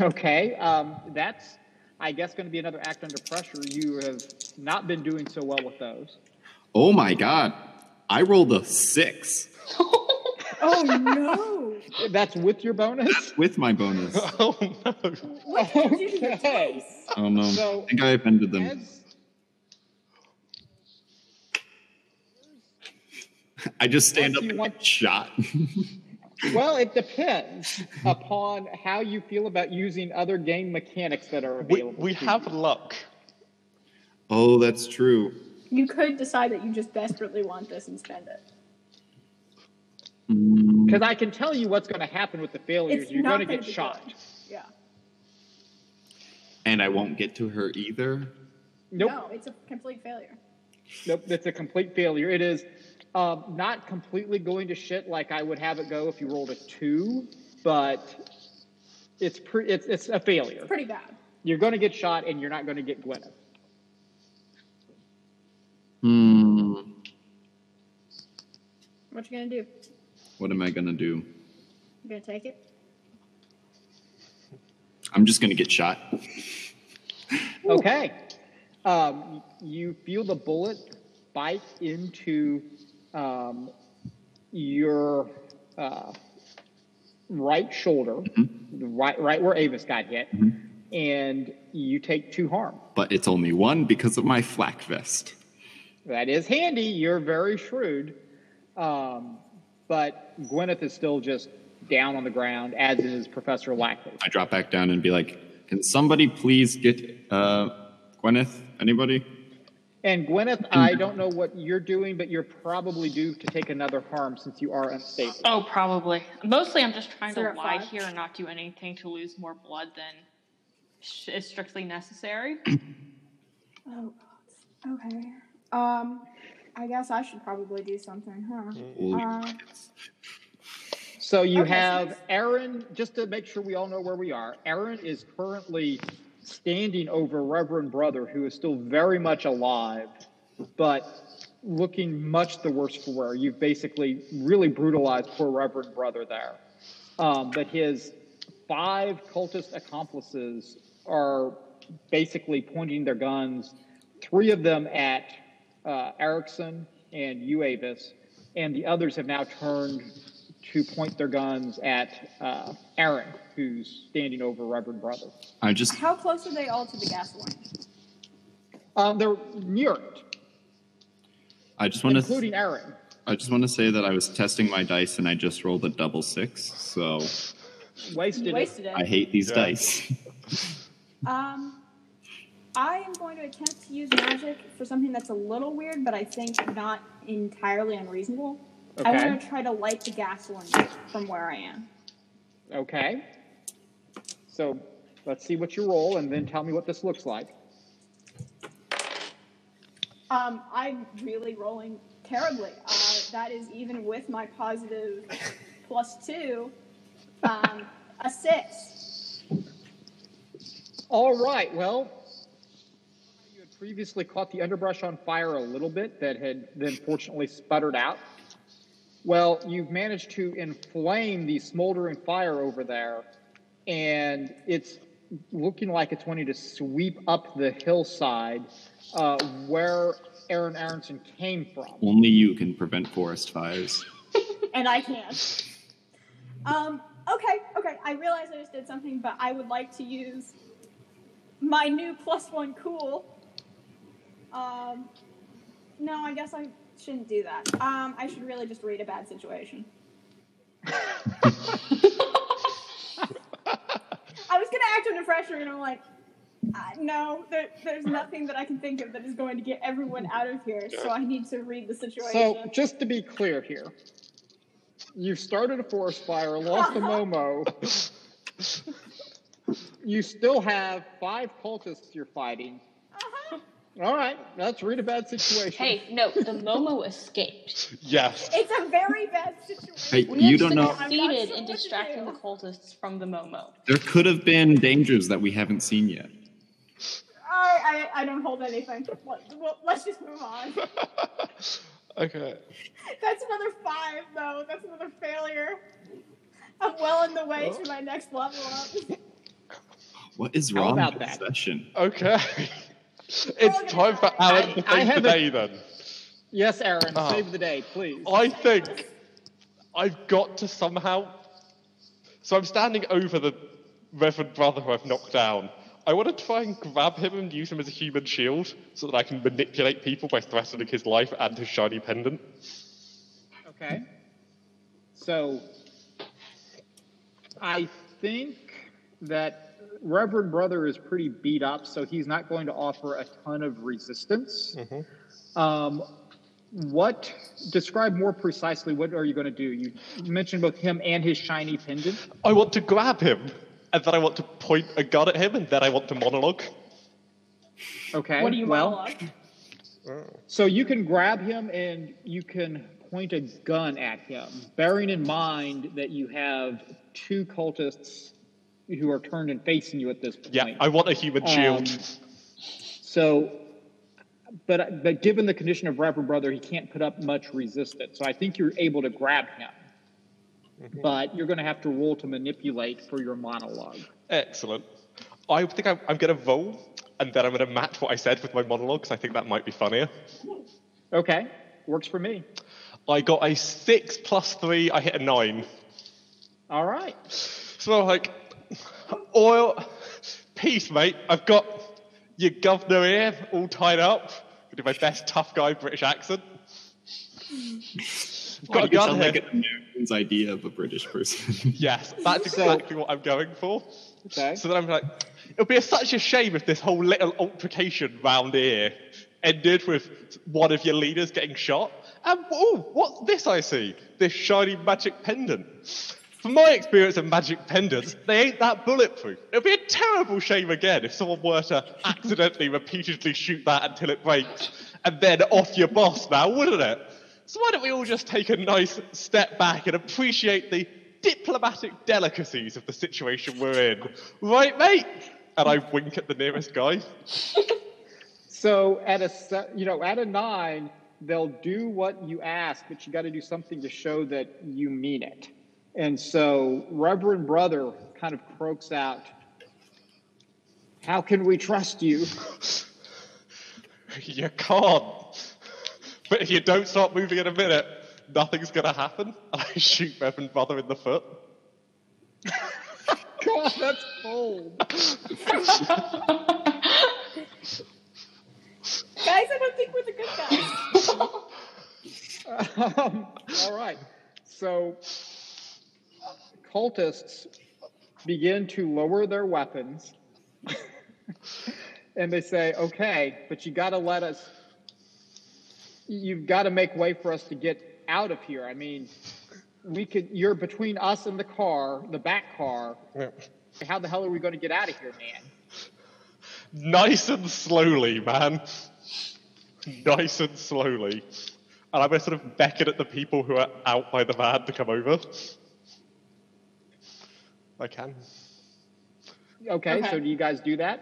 Okay, um, that's, I guess, going to be another act under pressure. You have not been doing so well with those. Oh my god! I rolled a six Oh no! That's with your bonus? with my bonus. Oh no. What did do to Okay. Oh no! So- I think I offended them. As, I just stand up and want- get shot. well, it depends upon how you feel about using other game mechanics that are We, available. we to have you. luck. oh, that's true. You could decide that you just desperately want this and spend it. Because I can tell you what's going to happen with the failures. It's You're going to get shot. good. Yeah. And I won't get to her either. Nope. No, it's a complete failure. Nope. It's a complete failure. It is um, not completely going to shit like I would have it go if you rolled a two, but it's pre- it's it's a failure. Pretty bad. You're going to get shot, and you're not going to get Gwyneth. Hmm. What you gonna do? What am I gonna do? You gonna take it? I'm just gonna get shot. Okay. Um, you feel the bullet bite into um, your uh, right shoulder, the right right where Avis got hit, and you take two harm. But it's only one because of my flak vest. That is handy. You're very shrewd. Um, but Gwyneth is still just down on the ground, as is Professor Lackler. I drop back down and be like, "Can somebody please get uh, Gwyneth? Anybody?" And Gwyneth, I don't know what you're doing, but you're probably due to take another harm since you are unstable. Oh, probably. Mostly, I'm just trying to lie five? here and not do anything to lose more blood than is strictly necessary. Oh, okay. Um, I guess I should probably do something, huh? Uh, So you Okay, have it's- Aaron, just to make sure we all know where we are, Aaron is currently standing over Reverend Brother, who is still very much alive, but looking much the worse for wear. You've basically really brutalized poor Reverend Brother there. Um, but his five cultist accomplices are basically pointing their guns, three of them at uh, Erickson and Uavis, and the others have now turned to point their guns at uh, Aaron, who's standing over Reverend Brother. I just how close are they all to the gasoline? Um, they're near it, I just want to, including to Aaron. I just want to say that I was testing my dice and I just rolled a double six. So Wasted, You it. it. I hate these Yeah. dice. Um, I am going to attempt to use magic for something that's a little weird, but I think not entirely unreasonable. I Okay. want to try to light the gasoline from where I am. Okay. So let's see what you roll, and then tell me what this looks like. Um, I'm really rolling terribly. Uh, that is even with my positive plus two, um, a six. All right. Well, previously caught the underbrush on fire a little bit that had then fortunately sputtered out. Well, you've managed to inflame the smoldering fire over there, and it's looking like it's wanting to sweep up the hillside uh, where Aaron Aronson came from. Only you can prevent forest fires. And I can't. Um, okay, okay. I realize I just did something, but I would like to use my new plus one cool. Um, no, I guess I shouldn't do that. Um, I should really just read a bad situation. I was gonna act under pressure, and I'm like, uh, no, there, there's nothing that I can think of that is going to get everyone out of here. So I need to read the situation. So, just to be clear here, you started a forest fire, lost a Momo. You still have five cultists you're fighting. All right, let's read a bad situation. Hey, no, the Momo escaped. Yes. It's a very bad situation. Hey, We you don't know. succeeded I'm not in sure what to distracting the cultists from the Momo. There could have been dangers that we haven't seen yet. I, I, I don't hold anything. Let, well, let's just move on. okay. That's another five, though. That's another failure. I'm well on the way to my next level up. What is wrong about with this that? session? Okay. It's time for Alan to save the day then. Yes, Aaron, Oh. save the day, please. I think I've got to somehow. So I'm standing over the Reverend Brother who I've knocked down. I want to try and grab him and use him as a human shield so that I can manipulate people by threatening his life and his shiny pendant. Okay. So, I think that Reverend Brother is pretty beat up, so he's not going to offer a ton of resistance. Um, what describe more precisely? What are you going to do? You mentioned both him and his shiny pendant. I want to grab him, and then I want to point a gun at him, and then I want to monologue. Okay. What do you well, monologue? So you can grab him and you can point a gun at him, bearing in mind that you have two cultists who are turned and facing you at this point. Yeah, I want a human shield. Um, So, but but given the condition of Reverend Brother, he can't put up much resistance. So I think you're able to grab him, Mm-hmm. but you're going to have to roll to manipulate for your monologue. Excellent. I think I'm, I'm going to roll, and then I'm going to match what I said with my monologue, 'cause I think that might be funnier. Okay, works for me. I got a six plus three. I hit a nine. All right. So I'm like, oil, peace, mate. I've got your governor here all tied up. Gonna do my best tough guy British accent. got a You gun here. like an American's idea of a British person. Yes, that's exactly what I'm going for. Okay. So then I'm like, it would be a, such a shame if this whole little altercation round here ended with one of your leaders getting shot. And oh, what's this I see? This shiny magic pendant. From my experience of magic pendants, they ain't that bulletproof. It would be a terrible shame again if someone were to accidentally repeatedly shoot that until it breaks, and then off your boss now, wouldn't it? So why don't we all just take a nice step back and appreciate the diplomatic delicacies of the situation we're in, right, mate? And I wink at the nearest guy. So at a you know at a nine, they'll do what you ask, but you got to do something to show that you mean it. And so Reverend Brother kind of croaks out, "How can we trust you?" You can't. But if you don't start moving in a minute, nothing's gonna happen. And I shoot Reverend Brother in the foot. God, that's cold. Guys, I don't think we're the good guys. um, all right. So cultists begin to lower their weapons. and they say, okay, but you got to let us, you've got to make way for us to get out of here. I mean, we could, you're between us and the car, the back car. How the hell are we going to get out of here, man? Nice and slowly, man. Nice and slowly. And I'm gonna sort of beckon at the people who are out by the van to come over. I can. Okay, Okay. so do you guys do that?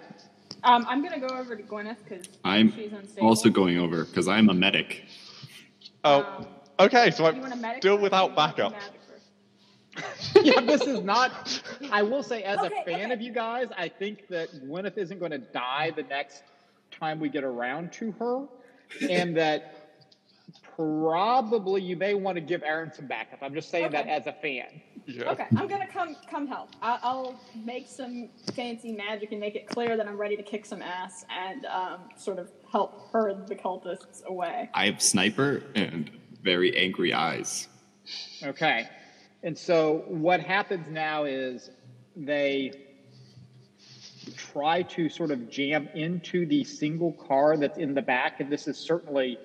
Um, I'm gonna go over to Gwyneth because I'm she's unstable. also going over because I'm a medic. Oh, Um, okay, so You want a I'm medic still first or without you want the backup. yeah, this is not. I will say, as Okay, a fan okay. of you guys, I think that Gwyneth isn't going to die the next time we get around to her, and that probably you may want to give Aaron some backup. I'm just saying that as a fan. Yeah. Okay, I'm gonna come come help. I'll, I'll make some fancy magic and make it clear that I'm ready to kick some ass and um, sort of help herd the cultists away. I have sniper and very angry eyes. Okay. And so what happens now is they try to sort of jam into the single car that's in the back. And this is certainly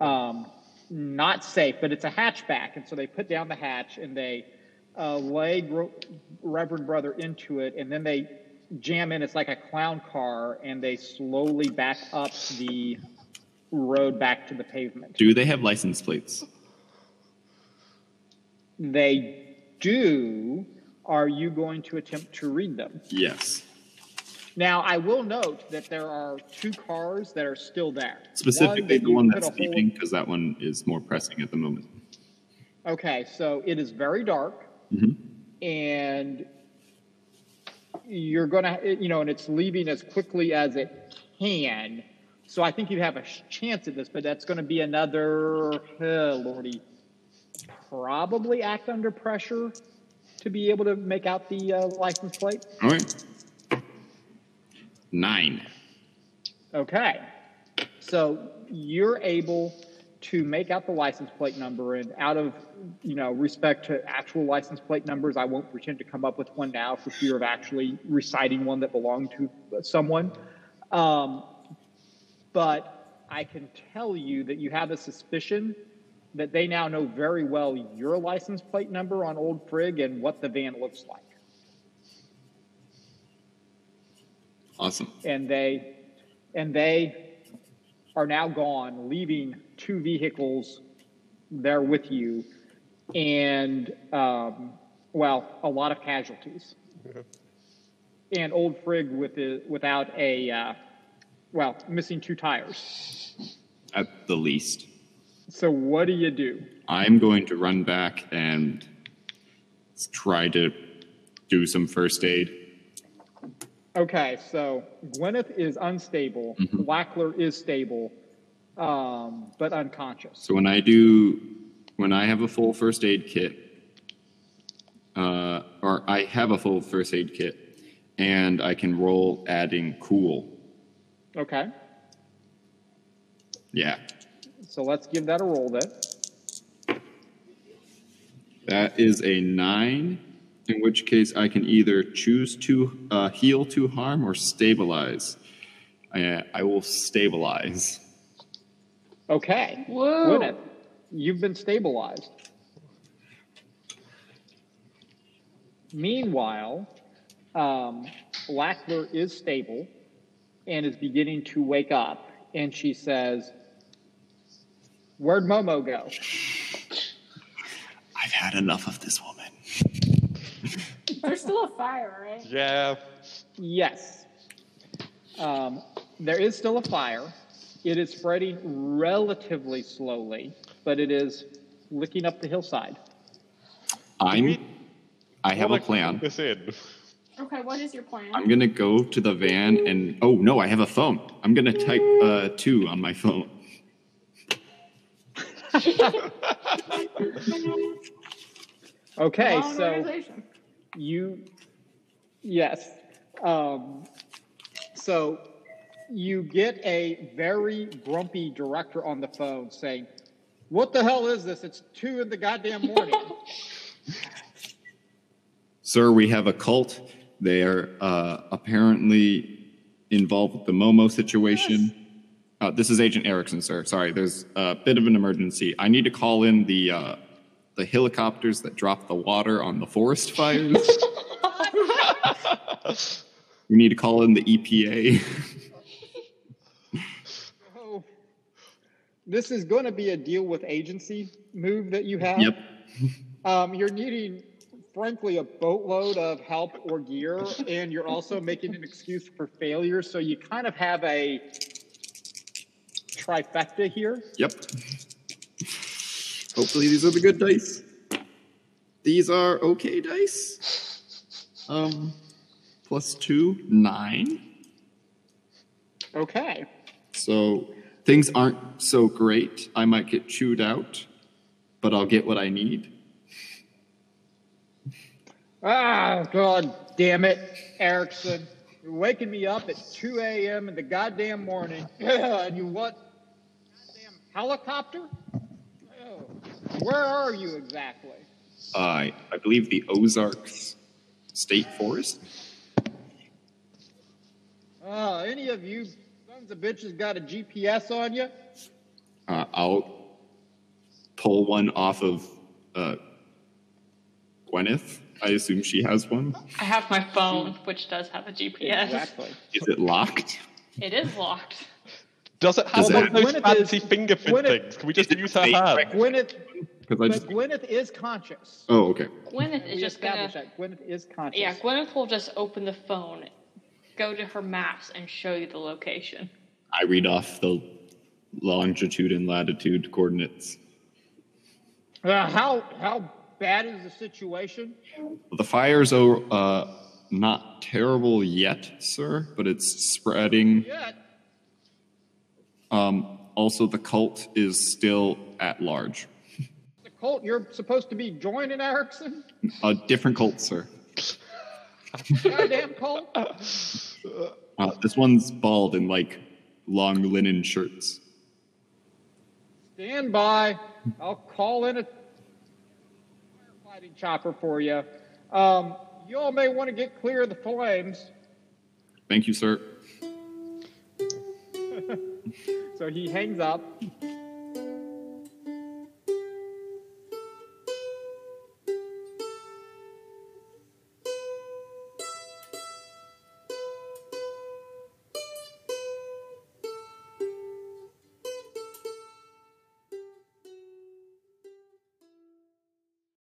um, not safe, but it's a hatchback. And so they put down the hatch and they uh, leg Re- Reverend Brother into it. And then they jam in. It's like a clown car. And they slowly back up the road back to the pavement. Do they have license plates? They do. Are you going to attempt to read them? Yes. Now, I will note that there are two cars that are still there. Specifically, that the one that's leaving, because that one is more pressing at the moment. Okay, so it is very dark, Mhm. and you're gonna, you know, and it's leaving as quickly as it can. So I think you have a chance at this, but that's going to be another, oh, lordy, probably act under pressure to be able to make out the uh, license plate. All right. Nine. Okay. So you're able to make out the license plate number, and out of you know respect to actual license plate numbers, I won't pretend to come up with one now for fear of actually reciting one that belonged to someone. Um, but I can tell you that you have a suspicion that they now know very well your license plate number on Old Frigg and what the van looks like. Awesome. and they and they are now gone, leaving two vehicles there with you, and um, well, a lot of casualties. And old Frigg with the, without a uh, well, missing two tires. At the least. So what do you do? I'm going to run back and try to do some first aid. Okay, so Gwyneth is unstable. Lackler is stable, um, but unconscious. So when I do, when I have a full first aid kit, uh, or I have a full first aid kit, and I can roll adding cool. Okay, Yeah, so let's give that a roll then. that is a nine. In which case, I can either choose to uh, heal to harm or stabilize. I, I will stabilize. Okay. Whoa. Gwyneth, you've been stabilized. Meanwhile, um, Lackler is stable and is beginning to wake up, and she says, Where'd Momo go? I've had enough of this woman. There's still a fire, right? Yeah. Yes. Um, there is still a fire. It is spreading relatively slowly, but it is licking up the hillside. I'm. I have a plan. This in. Okay, what is your plan? I'm gonna go to the van and oh no, I have a phone. I'm gonna type uh, two on my phone. Okay, so you, yes. Um, so you get a very grumpy director on the phone saying, What the hell is this? It's two in the goddamn morning. Sir, we have a cult. They are uh, apparently involved with the Momo situation. Uh, this is Agent Erickson, sir. Sorry, there's a bit of an emergency. I need to call in the uh, the helicopters that dropped the water on the forest fires. we need to call in the EPA. oh, this is going to be a deal with agency move that you have. yep. Um, you're needing, frankly, a boatload of help or gear, and you're also making an excuse for failure. So you kind of have a trifecta here. Yep. Hopefully these are the good dice. These are okay dice. Um, plus two, nine. Okay. So things aren't so great. I might get chewed out, but I'll get what I need. Ah, God damn it, Erickson. You're waking me up at 2 a.m. in the goddamn morning. and you what? Goddamn helicopter? Oh, where are you exactly? Uh, I believe the Ozarks State Forest. Uh, any of you sons of bitches got a GPS on you? Uh, I'll pull one off of uh, Gwyneth. I assume she has one. I have my phone, which does have a GPS. Exactly. Is it locked? It is locked. Does it have Is one of those Gwyneth is- fancy fingerprint Gwyneth- things? Can we just use her fake hand? Gwyneth, Because but just. Gwyneth is conscious. Oh, okay. Gwyneth is just gonna. that. Gwyneth is conscious. Yeah, Gwyneth will just open the phone, go to her maps, and show you the location. I read off the longitude and latitude coordinates. Uh, how how bad is the situation? The fires are uh, not terrible yet, sir, but it's spreading. Yet, Um, also, the cult is still at large. the cult you're supposed to be joining, Erickson. A different cult, sir. Goddamn. Uh, this one's bald and like long linen shirts. Stand by. I'll call in a firefighting chopper for you. Um, you all may want to get clear of the flames. Thank you, sir. So he hangs up.